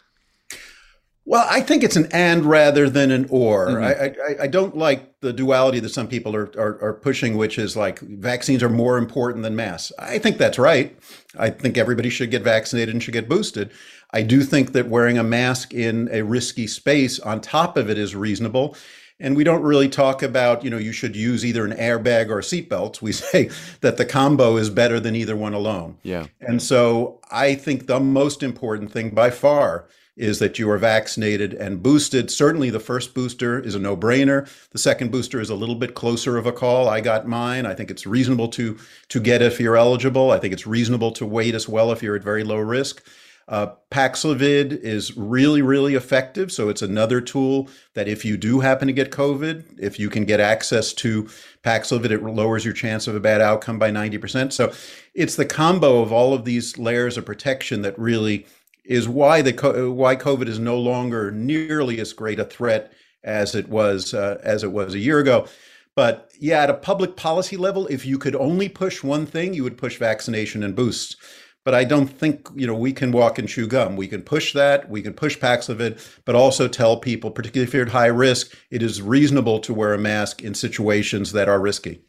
Well, I think it's an and rather than an or. Mm-hmm. I, I, I don't like the duality that some people are, are, are pushing, which is like vaccines are more important than masks. I think that's right. I think everybody should get vaccinated and should get boosted. I do think that wearing a mask in a risky space on top of it is reasonable. And we don't really talk about, you know, you should use either an airbag or a seatbelt. We *laughs* say that the combo is better than either one alone. Yeah. And so I think the most important thing by far is that you are vaccinated and boosted. Certainly, the first booster is a no brainer. The second booster is a little bit closer of a call. I got mine. I think it's reasonable to, to get if you're eligible. I think it's reasonable to wait as well if you're at very low risk. Uh, Paxlovid is really, really effective. So it's another tool that if you do happen to get COVID, if you can get access to Paxlovid, it lowers your chance of a bad outcome by 90%. So it's the combo of all of these layers of protection that really is why the why COVID is no longer nearly as great a threat as it was uh, as it was a year ago. But yeah, at a public policy level, if you could only push one thing, you would push vaccination and boosts. But I don't think you know we can walk and chew gum. We can push that. We can push Paxlovid, but also tell people, particularly if you're at high risk, it is reasonable to wear a mask in situations that are risky.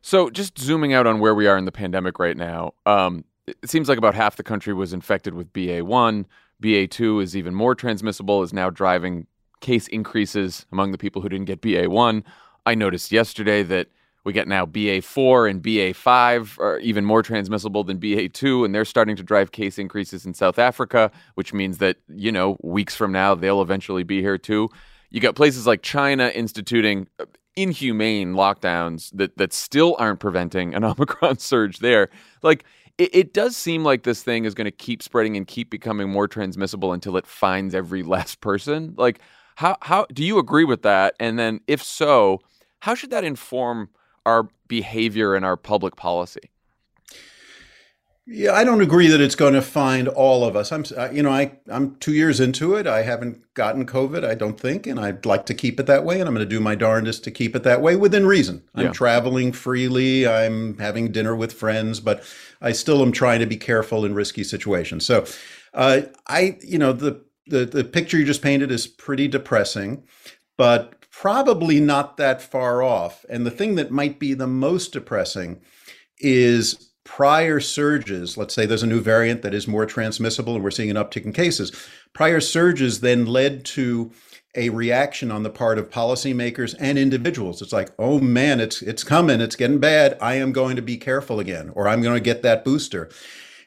So, just zooming out on where we are in the pandemic right now, um, it seems like about half the country was infected with BA1. BA2 is even more transmissible, is now driving case increases among the people who didn't get BA1. I noticed yesterday that we get now BA4 and BA5 are even more transmissible than BA2, and they're starting to drive case increases in South Africa, which means that, you know, weeks from now, they'll eventually be here too. You got places like China instituting uh, inhumane lockdowns that, that still aren't preventing an *laughs* Omicron surge there. Like, it, it does seem like this thing is going to keep spreading and keep becoming more transmissible until it finds every *laughs* last person. Like, how, how do you agree with that? And then, if so, how should that inform our behavior and our public policy? Yeah, I don't agree that it's going to find all of us. I'm, you know, I I'm two years into it. I haven't gotten COVID, I don't think, and I'd like to keep it that way. And I'm going to do my darndest to keep it that way within reason. I'm yeah. traveling freely. I'm having dinner with friends, but I still am trying to be careful in risky situations. So, uh, I, you know, the the the picture you just painted is pretty depressing, but probably not that far off. And the thing that might be the most depressing is prior surges. Let's say there's a new variant that is more transmissible and we're seeing an uptick in cases. Prior surges then led to a reaction on the part of policymakers and individuals. It's like, oh man, it's it's coming, it's getting bad. I am going to be careful again, or I'm going to get that booster.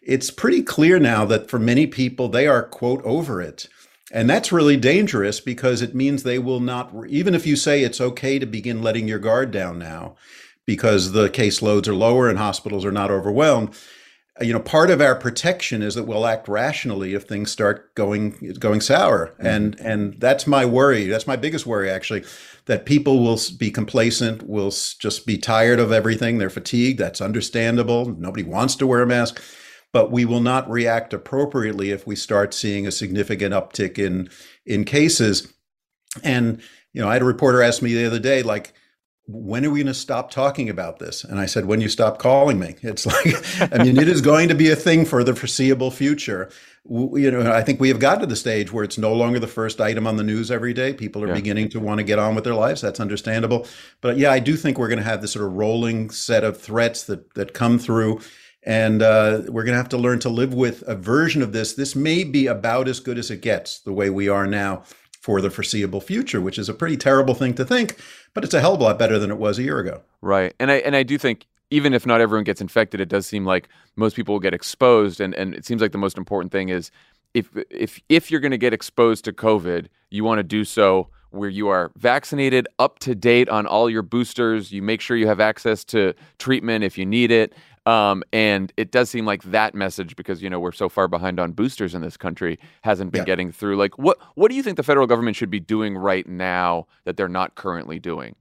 It's pretty clear now that for many people, they are quote over it. And that's really dangerous because it means they will not, even if you say it's okay to begin letting your guard down now because the caseloads are lower and hospitals are not overwhelmed. You know, part of our protection is that we'll act rationally if things start going going sour, mm-hmm. and and that's my worry. That's my biggest worry, actually, that people will be complacent, will just be tired of everything. They're fatigued. That's understandable. Nobody wants to wear a mask but we will not react appropriately if we start seeing a significant uptick in in cases. And you know, I had a reporter ask me the other day, like, when are we going to stop talking about this? And I said, when you stop calling me. *laughs* It's like, I mean, it is going to be a thing for the foreseeable future. You know, I think we have got to the stage where it's no longer the first item on the news every day. People are yeah. beginning to want to get on with their lives. That's understandable. But yeah, I do think we're going to have this sort of rolling set of threats that that come through and uh, we're going to have to learn to live with a version of this. This may be about as good as it gets the way we are now for the foreseeable future, which is a pretty terrible thing to think, but it's a hell of a lot better than it was a year ago. Right. And I and I do think even if not everyone gets infected, it does seem like most people will get exposed and, and it seems like the most important thing is if if if you're going to get exposed to COVID, you want to do so where you are vaccinated, up to date on all your boosters. You make sure you have access to treatment if you need it, um, and it does seem like that message, because you know we're so far behind on boosters in this country, hasn't been yeah. getting through. Like, what what do you think the federal government should be doing right now that they're not currently doing?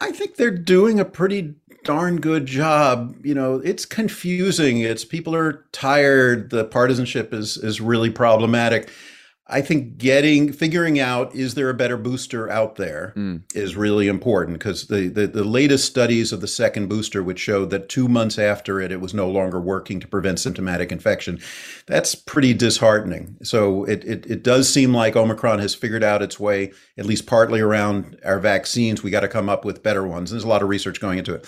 I think they're doing a pretty darn good job. You know, it's confusing. It's people are tired. The partisanship is is really problematic. I think getting figuring out is there a better booster out there mm. is really important because the, the, the latest studies of the second booster which showed that two months after it it was no longer working to prevent symptomatic infection that's pretty disheartening. So it, it, it does seem like omicron has figured out its way at least partly around our vaccines. We got to come up with better ones. There's a lot of research going into it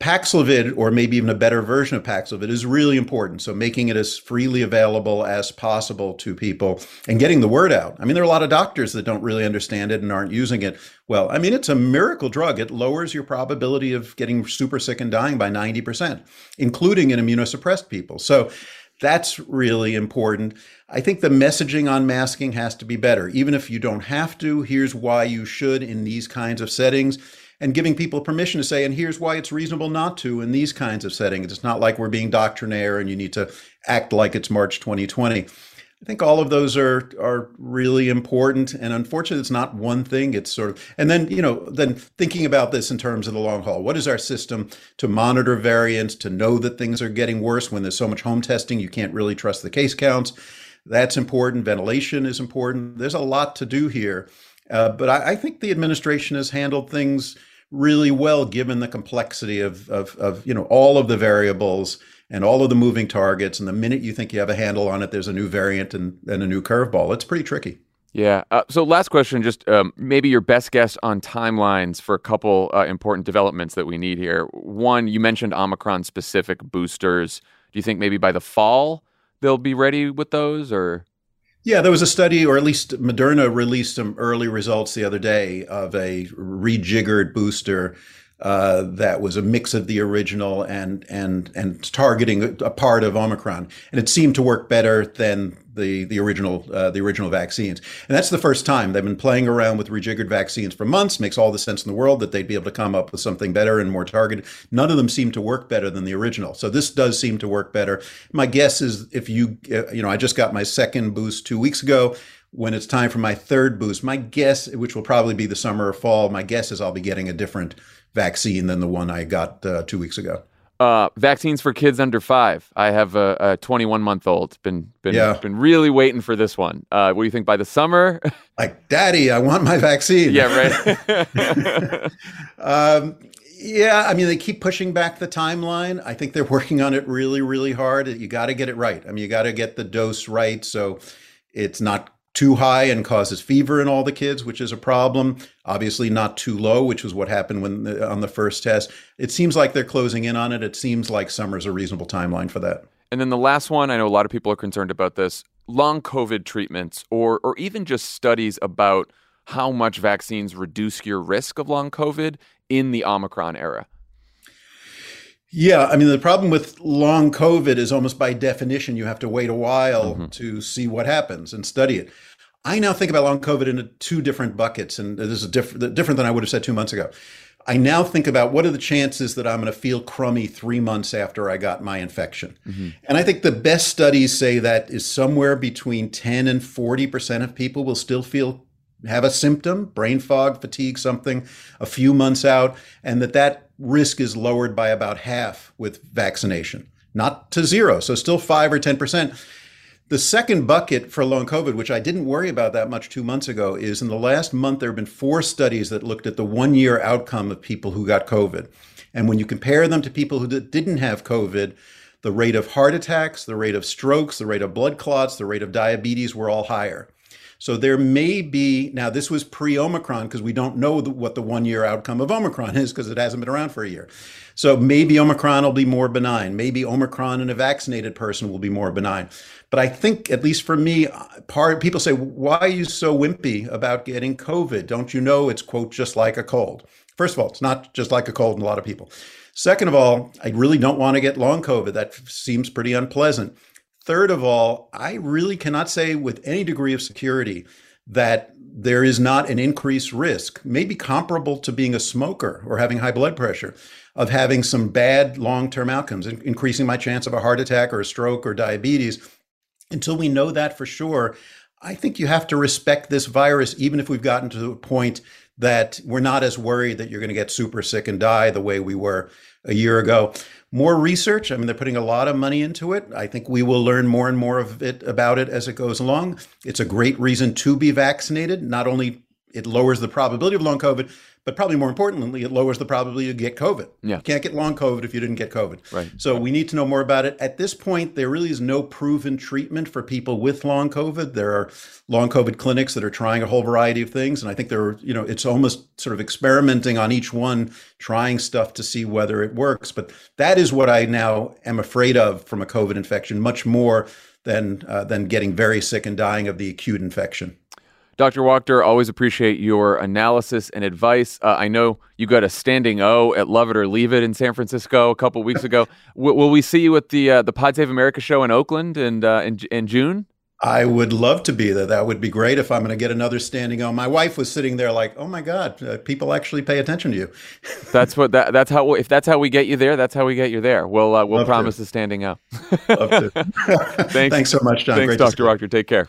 Paxlovid, or maybe even a better version of Paxlovid, is really important. So making it as freely available as possible to people and getting the word out. I mean, there are a lot of doctors that don't really understand it and aren't using it well. I mean, it's a miracle drug. It lowers your probability of getting super sick and dying by 90%, including in immunosuppressed people. So that's really important. I think the messaging on masking has to be better. Even if you don't have to, here's why you should in these kinds of settings and giving people permission to say, and here's why it's reasonable not to in these kinds of settings. It's not like we're being doctrinaire and you need to act like it's March 2020. I think all of those are are really important, and unfortunately, it's not one thing. It's sort of, and then you know, then thinking about this in terms of the long haul. What is our system to monitor variants, to know that things are getting worse when there's so much home testing? You can't really trust the case counts. That's important. Ventilation is important. There's a lot to do here, uh, but I, I think the administration has handled things really well given the complexity of, of, of you know all of the variables and all of the moving targets. And the minute you think you have a handle on it, there's a new variant and, and a new curveball. It's pretty tricky. Yeah. Uh, so, last question, just um, maybe your best guess on timelines for a couple uh, important developments that we need here. One, you mentioned Omicron specific boosters. Do you think maybe by the fall they'll be ready with those, or? Yeah, there was a study, or at least Moderna released some early results the other day of a rejiggered booster uh, that was a mix of the original and and and targeting a part of Omicron, and it seemed to work better than the the original uh, the original vaccines. And that's the first time they've been playing around with rejiggered vaccines for months. Makes all the sense in the world that they'd be able to come up with something better and more targeted. None of them seem to work better than the original. So this does seem to work better. My guess is if you uh, you know I just got my second boost two weeks ago when it's time for my third boost, my guess, which will probably be the summer or fall, my guess is I'll be getting a different vaccine than the one I got uh, two weeks ago. Uh, vaccines for kids under five. I have a, a 21 month old. Been been Yeah. been really waiting for this one. Uh, what do you think by the summer? *laughs* Like, Daddy, I want my vaccine. yeah, right. *laughs* *laughs* Um, yeah, I mean, they keep pushing back the timeline. I think they're working on it really, really hard. You got to get it right. I mean, you got to get the dose right so it's not too high and causes fever in all the kids, which is a problem. Obviously, not too low, which was what happened when the, on the first test. It seems like they're closing in on it. It seems like summer's a reasonable timeline for that. And then the last one, I know a lot of people are concerned about this long COVID treatments or, or even just studies about how much vaccines reduce your risk of long COVID in the Omicron era. Yeah, I mean, the problem with long COVID is almost by definition, you have to wait a while mm-hmm. to see what happens and study it. I now think about long COVID in two different buckets, and this is different, different than I would have said two months ago. I now think about what are the chances that I'm going to feel crummy three months after I got my infection. Mm-hmm. And I think the best studies say that is somewhere between 10 and 40% of people will still feel have a symptom, brain fog, fatigue, something, a few months out, and that that risk is lowered by about half with vaccination, not to zero, so still five or 10%. The second bucket for long COVID, which I didn't worry about that much two months ago, is in the last month, there have been four studies that looked at the one year outcome of people who got COVID. And when you compare them to people who did- didn't have COVID, the rate of heart attacks, the rate of strokes, the rate of blood clots, the rate of diabetes were all higher. So there may be, now this was pre Omicron because we don't know the, what the one year outcome of Omicron is because it hasn't been around for a year. So maybe Omicron will be more benign. Maybe Omicron in a vaccinated person will be more benign. But I think, at least for me, uh, part people say, why are you so wimpy about getting COVID? Don't you know it's, quote, just like a cold? First of all, it's not just like a cold in a lot of people. Second of all, I really don't want to get long COVID. That seems pretty unpleasant. Third of all, I really cannot say with any degree of security that there is not an increased risk, maybe comparable to being a smoker or having high blood pressure, of having some bad long term outcomes, in- increasing my chance of a heart attack or a stroke or diabetes. Until we know that for sure, I think you have to respect this virus, even if we've gotten to a point that we're not as worried that you're going to get super sick and die the way we were a year ago. More research. I mean, they're putting a lot of money into it. I think we will learn more and more of it about it as it goes along. It's a great reason to be vaccinated. Not only it lowers the probability of long COVID, but probably more importantly, it lowers the probability you get COVID. Yeah. You can't get long COVID if you didn't get COVID. Right. So we need to know more about it. At this point, there really is no proven treatment for people with long COVID. There are long COVID clinics that are trying a whole variety of things, and I think they're, you know, it's almost sort of experimenting on each one, trying stuff to see whether it works. But that is what I now am afraid of from a COVID infection, much more than uh, than getting very sick and dying of the acute infection. Dr. Wachter, always appreciate your analysis and advice. Uh, I know you got a standing O at Love It or Leave It in San Francisco a couple weeks ago. *laughs* w- will we see you at the uh, the Pod Save America show in Oakland and uh, in, in June? I would love to be there. That would be great if I'm going to get another standing O. My wife was sitting there like, "Oh my God, uh, people actually pay attention to you." *laughs* That's what that, that's how if that's how we get you there, that's how we get you there. We'll uh, we'll Love to. promise the standing O. Love to. *laughs* Thanks. Thanks so much, John. Thanks, Great Dr. Wachter. Take care.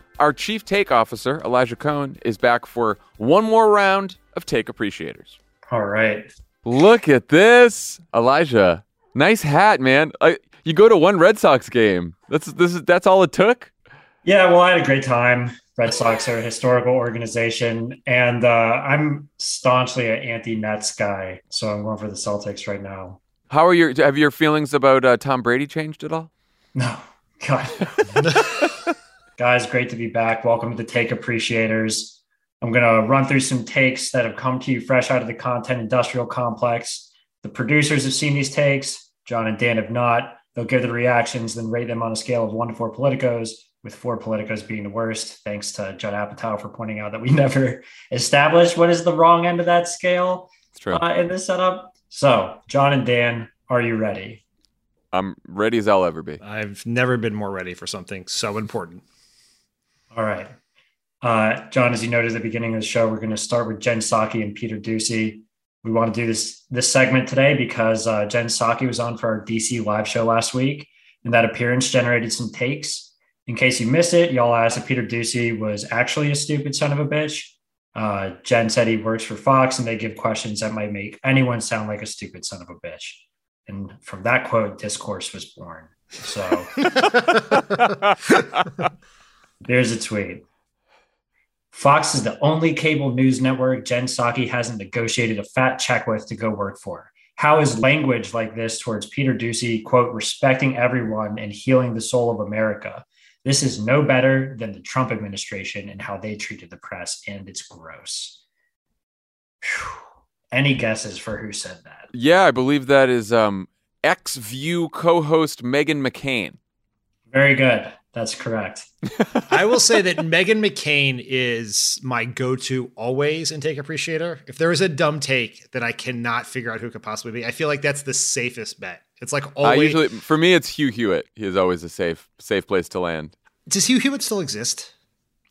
our chief take officer, Elijah Cone, is back for one more round of take appreciators. All right. Look at this, Elijah. Nice hat, man. I, you go to one Red Sox game. That's this is that's all it took. Yeah, well, I had a great time. Red Sox are a historical organization, and uh, I'm staunchly an anti-Mets guy, so I'm going for the Celtics right now. How are your have your feelings about uh, Tom Brady changed at all? *laughs* No, God. *laughs* *laughs* Guys, great to be back. Welcome to the Take Appreciators. I'm going to run through some takes that have come to you fresh out of the content industrial complex. The producers have seen these takes, John and Dan have not. They'll give the reactions, then rate them on a scale of one to four politicos, with four politicos being the worst. Thanks to Judd Apatow for pointing out that we *laughs* never established what is the wrong end of that scale uh, in this setup. So, John and Dan, are you ready? I'm ready as I'll ever be. I've never been more ready for something so important. All right. Uh, John, as you noted at the beginning of the show, we're going to start with Jen Psaki and Peter Doocy. We want to do this this segment today because uh, Jen Psaki was on for our DC live show last week, and that appearance generated some takes. In case you missed it, y'all asked if Peter Doocy was actually a stupid son of a bitch. Uh, Jen said he works for Fox, and they give questions that might make anyone sound like a stupid son of a bitch. And from that quote, discourse was born. So *laughs* *laughs* there's a tweet. Fox is the only cable news network Jen Psaki hasn't negotiated a fat check with to go work for. How is language like this towards Peter Doocy, quote, respecting everyone and healing the soul of America? This is no better than the Trump administration and how they treated the press, and it's gross. Whew. Any guesses for who said that? Yeah, I believe that is um, X View co host Meghan McCain. Very good. That's correct. *laughs* I will say that Meghan McCain is my go-to always in Take Appreciator. If there is a dumb take that I cannot figure out who could possibly be, I feel like that's the safest bet. It's like always. Uh, usually, for me, it's Hugh Hewitt. He is always a safe, safe place to land. Does Hugh Hewitt still exist?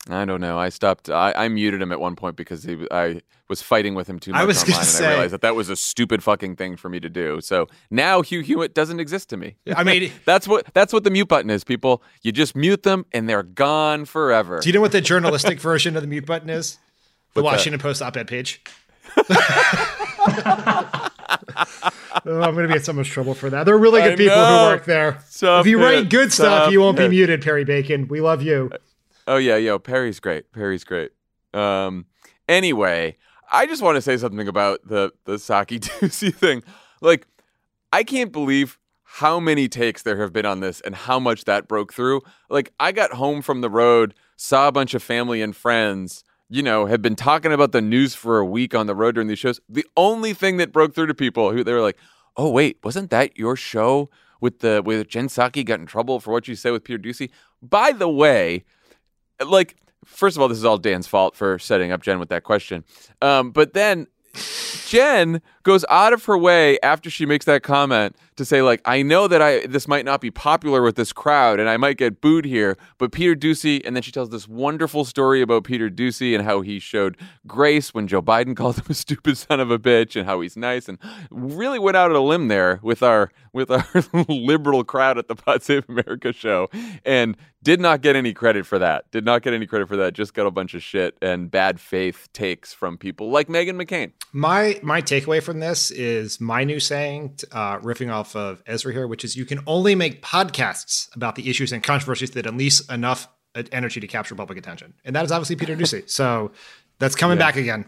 I don't know. I stopped. I, I muted him at one point because he, I was fighting with him too much I was online, and say- I realized that that was a stupid fucking thing for me to do. So now Hugh Hewitt doesn't exist to me. I mean, *laughs* that's what that's what the mute button is. People, you just mute them and they're gone forever. do you know what the journalistic *laughs* version of the mute button is? The What's that? Washington Post op-ed page. *laughs* Oh, I'm going to be in so much trouble for that. There are really good I people know. who work there. Tough if you write it, good stuff, tough you won't be muted, Perry Bacon. We love you. Oh yeah, yo, Perry's great. Perry's great. Um, anyway, I just want to say something about the the Psaki *laughs* Doocy thing. Like, I can't believe how many takes there have been on this and how much that broke through. Like, I got home from the road, saw a bunch of family and friends. You know, had been talking about the news for a week on the road during these shows. The only thing that broke through to people who they were like, "Oh wait, wasn't that your show with the with Jen Psaki got in trouble for what you said with Peter Doocy?" By the way, like first of all, this is all Dan's fault for setting up Jen with that question. Um, but then Jen goes out of her way after she makes that comment to say, like, I know that I this might not be popular with this crowd and I might get booed here, but Peter Doocy, and then she tells this wonderful story about Peter Doocy and how he showed grace when Joe Biden *laughs* called him a stupid son of a bitch and how he's nice and really went out on a limb there with our with our *laughs* liberal crowd at the Pod Save America show and did not get any credit for that. Did not get any credit for that. Just got a bunch of shit and bad faith takes from people like Meghan McCain. My my takeaway from this is my new saying, uh, riffing off of Ezra here, which is you can only make podcasts about the issues and controversies that unleash enough uh, energy to capture public attention, and that is obviously Peter Doocy. *laughs* So that's coming Yeah. back again.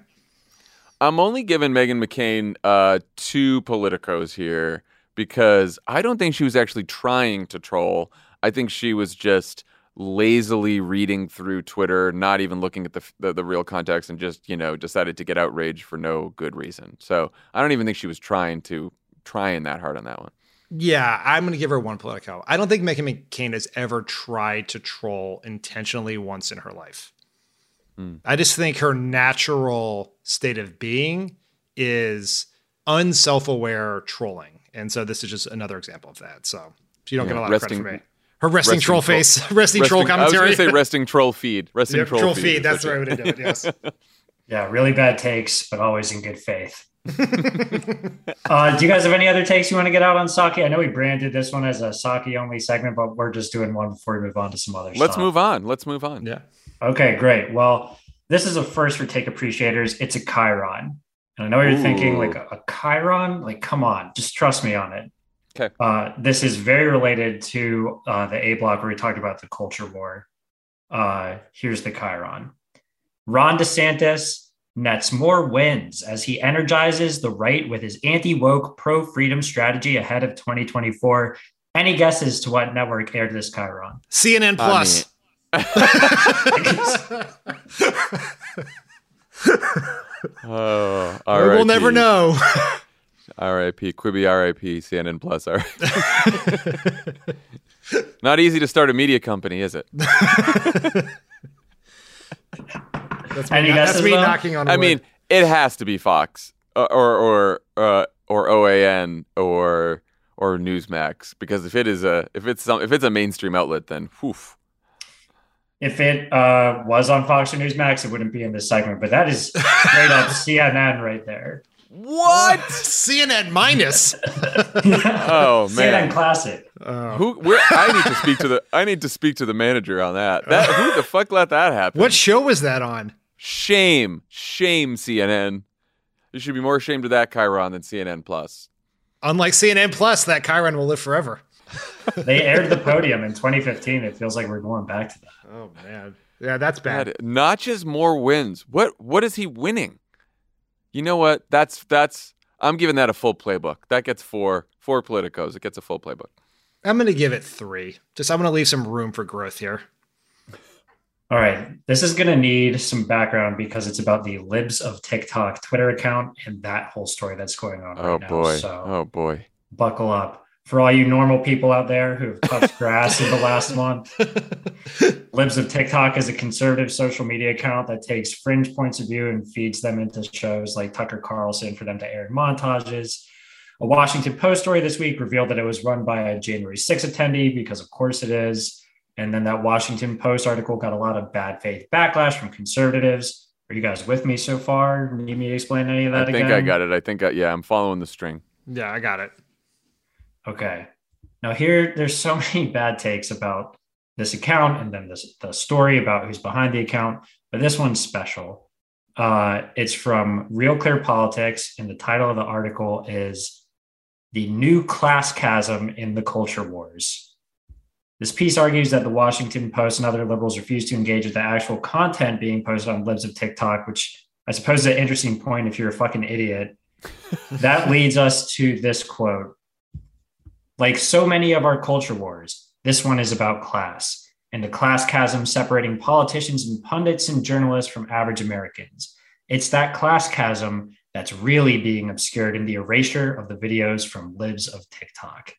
I'm only giving Meghan McCain uh, two politicos here because I don't think she was actually trying to troll. I think she was just lazily reading through Twitter, not even looking at the, the the real context, and just you know decided to get outraged for no good reason. So I don't even think she was trying to trying that hard on that one. Yeah, I'm going to give her one Politico. I don't think Meghan McCain has ever tried to troll intentionally once in her life. Hmm. I just think her natural state of being is unself-aware trolling, and so this is just another example of that. So you don't Yeah, get a lot resting- of credit for me. Her resting, troll troll- face, resting, troll *laughs* I was commentary. going to say resting troll feed. *laughs* Resting Yep, troll, troll feed. feed. That's the what right way to do it. Yes. *laughs* Yeah, really bad takes, but always in good faith. uh, do you guys have any other takes you want to get out on Psaki? I know we branded this one as a Psaki only segment, but we're just doing one before we move on to some other Let's stuff. move on. Let's move on. Yeah. Okay, great. Well, this is a first for take appreciators. It's a Chiron. And I know you're thinking like a, a Chiron, like come on, just trust me on it. Okay. Uh, this is very related to uh, the A block where we talked about the culture war. Uh, here's the Chiron. Ron DeSantis nets more wins as he energizes the right with his anti woke, pro freedom strategy ahead of 2024. Any guesses to what network aired this Chiron? CNN Plus. *laughs* *laughs* Oh, Or we'll never know. *laughs* R.I.P. Quibi R.I.P. CNN Plus. R. *laughs* Not easy to start a media company, is it? That's me, Any that's me though? knocking on I wood. mean, it has to be Fox uh, or or uh, or OAN or or Newsmax because if it is a if it's some if it's a mainstream outlet, then whew. If it uh, was on Fox or Newsmax, it wouldn't be in this segment, but that is straight up *laughs* CNN right there. What? *laughs* CNN minus. *laughs* Oh *laughs* man. CNN man. classic. Oh. Who? Where? I need to speak to the. I need to speak to the manager on that. That who the fuck let that happen? what show was that on? Shame, shame, CNN. You should be more ashamed of that Chiron than CNN Plus. Unlike CNN Plus, that Chiron will live forever. They aired the podium in 2015. It feels like we're going back to that. Oh man, yeah, that's bad. God, notches more wins. What? What is he winning? You know what? That's that's. I'm giving that a full playbook. That gets four four politicos. It gets a full playbook. I'm gonna give it three. Just I'm gonna leave some room for growth here. All right. This is going to need some background because it's about the Libs of TikTok Twitter account and that whole story that's going on Oh right now. boy. So Oh boy. buckle up. For all you normal people out there who have touched *laughs* grass in the last month, *laughs* Libs of TikTok is a conservative social media account that takes fringe points of view and feeds them into shows like Tucker Carlson for them to air in montages. A Washington Post story this week revealed that it was run by a January 6 attendee because, of course, it is. And then that Washington Post article got a lot of bad faith backlash from conservatives. Are you guys with me so far? Need me to explain any of that I think again? I got it. I think I, yeah. I'm following the string. Yeah, I got it. Okay. Now here, there's so *laughs* many bad takes about this account, and then this the story about who's behind the account. But this one's special. Uh, it's from Real Clear Politics, and the title of the article is "The New Class Chasm in the Culture Wars." This piece argues that the Washington Post and other liberals refuse to engage with the actual content being posted on Libs of TikTok, which I suppose is an interesting point if you're a fucking idiot. *laughs* that leads us to this quote like so many of our culture wars, this one is about class and the class chasm separating politicians and pundits and journalists from average Americans. It's that class chasm that's really being obscured in the erasure of the videos from libs of TikTok.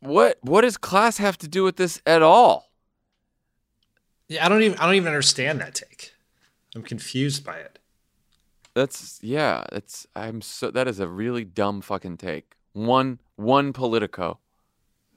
What? What does class have to do with this at all? Yeah, I don't even I don't even understand that take. I'm confused by it. That's yeah. that's I'm so that is a really dumb fucking take. One one Politico.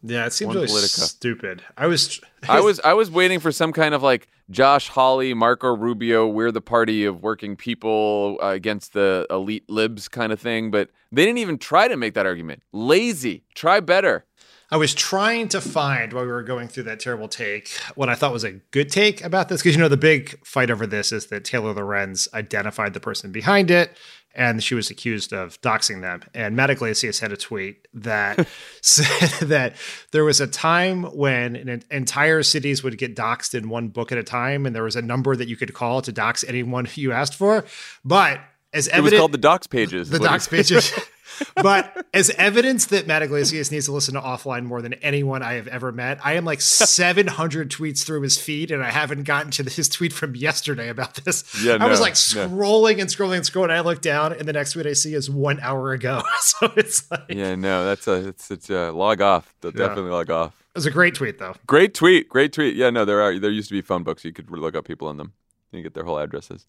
Yeah, it seems One really Politica. stupid. I was *laughs* I was I was waiting for some kind of like Josh Hawley, Marco Rubio, we're the party of working people uh, against the elite libs kind of thing, but they didn't even try to make that argument. Lazy. Try better. I was trying to find while we were going through that terrible take what I thought was a good take about this because you know the big fight over this is that Taylor Lorenz identified the person behind it and she was accused of doxing them. And Matt Yglesias had a tweet that *laughs* said that there was a time when entire cities would get doxed in one book at a time, and there was a number that you could call to dox anyone *laughs* you asked for. But as It was called the docs pages. the docs pages. *laughs* but as evidence that Matt Yglesias needs to listen to offline more than anyone I have ever met, I am like *laughs* 700 tweets through his feed, and I haven't gotten to his tweet from yesterday about this. Yeah, I was no, like no. scrolling and scrolling and scrolling. And I look down, and the next tweet I see is one hour ago. *laughs* so it's like Yeah, no, that's a it's it's a log off. They'll Yeah. Definitely log off. It was a great tweet though. Great tweet, great tweet. Yeah, no, there are there used to be phone books. You could look up people in them. And you get their whole addresses.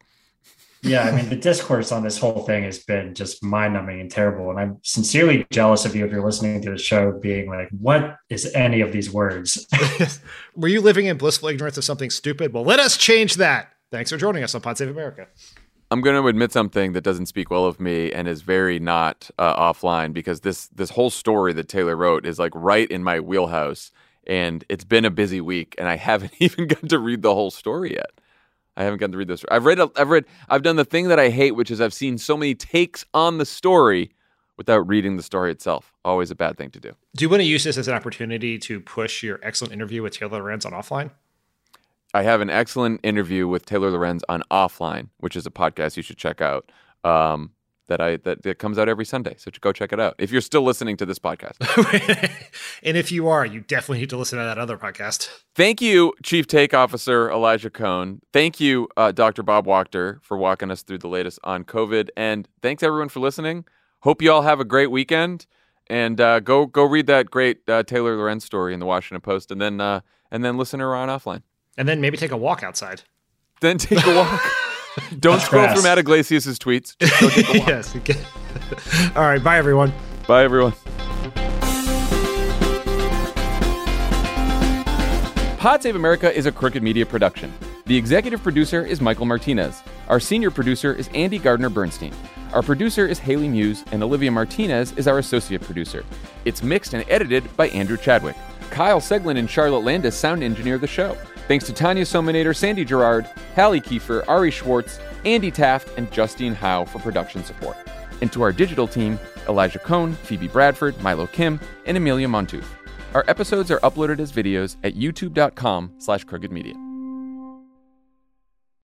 Yeah, I mean, the discourse on this whole thing has been just mind numbing and terrible. And I'm sincerely jealous of you if you're listening to the show, being like, what is any of these words? *laughs* Were you living in blissful ignorance of something stupid? Well, let us change that. Thanks for joining us on Pod Save America. I'm going to admit something that doesn't speak well of me and is very not uh, offline because this this whole story that Taylor wrote is like right in my wheelhouse, and it's been a busy week, and I haven't *laughs* even gotten to read the whole story yet. I haven't gotten to read this. I've read. I've read. I've done the thing that I hate, which is I've seen so many takes on the story without reading the story itself. Always a bad thing to do. Do you want to use this as an opportunity to push your excellent interview with Taylor Lorenz on offline? I have an excellent interview with Taylor Lorenz on Offline, which is a podcast you should check out. Um, that I that, that comes out every Sunday. So go check it out if you're still listening to this podcast. *laughs* and if you are, you definitely need to listen to that other podcast. Thank you, Chief Take Officer Elijah Cone. Thank you, uh, Dr. Bob Wachter, for walking us through the latest on COVID. And thanks everyone for listening. Hope you all have a great weekend. And uh, go go read that great uh, Taylor Lorenz story in the Washington Post, and then uh, and then listen to her on offline. And then maybe take a walk outside. Then take a walk. *laughs* *laughs* Don't That's scroll through Matt Yglesias' tweets. Just go take a walk. yes. okay. All right. Bye, everyone. Bye, everyone. Pod Save America is a Crooked Media production. The executive producer is Michael Martinez. Our senior producer is Andy Gardner Bernstein. Our producer is Haley Muse, and Olivia Martinez is our associate producer. It's mixed and edited by Andrew Chadwick. Kyle Seglin and Charlotte Landis sound engineer the show. Thanks to Tanya Somanader, Sandy Girard, Hallie Kiefer, Ari Schwartz, Andy Taft, and Justine Howe for production support. And to our digital team, Elijah Cone, Phoebe Bradford, Milo Kim, and Amelia Montooth. Our episodes are uploaded as videos at youtube.com slash crooked media.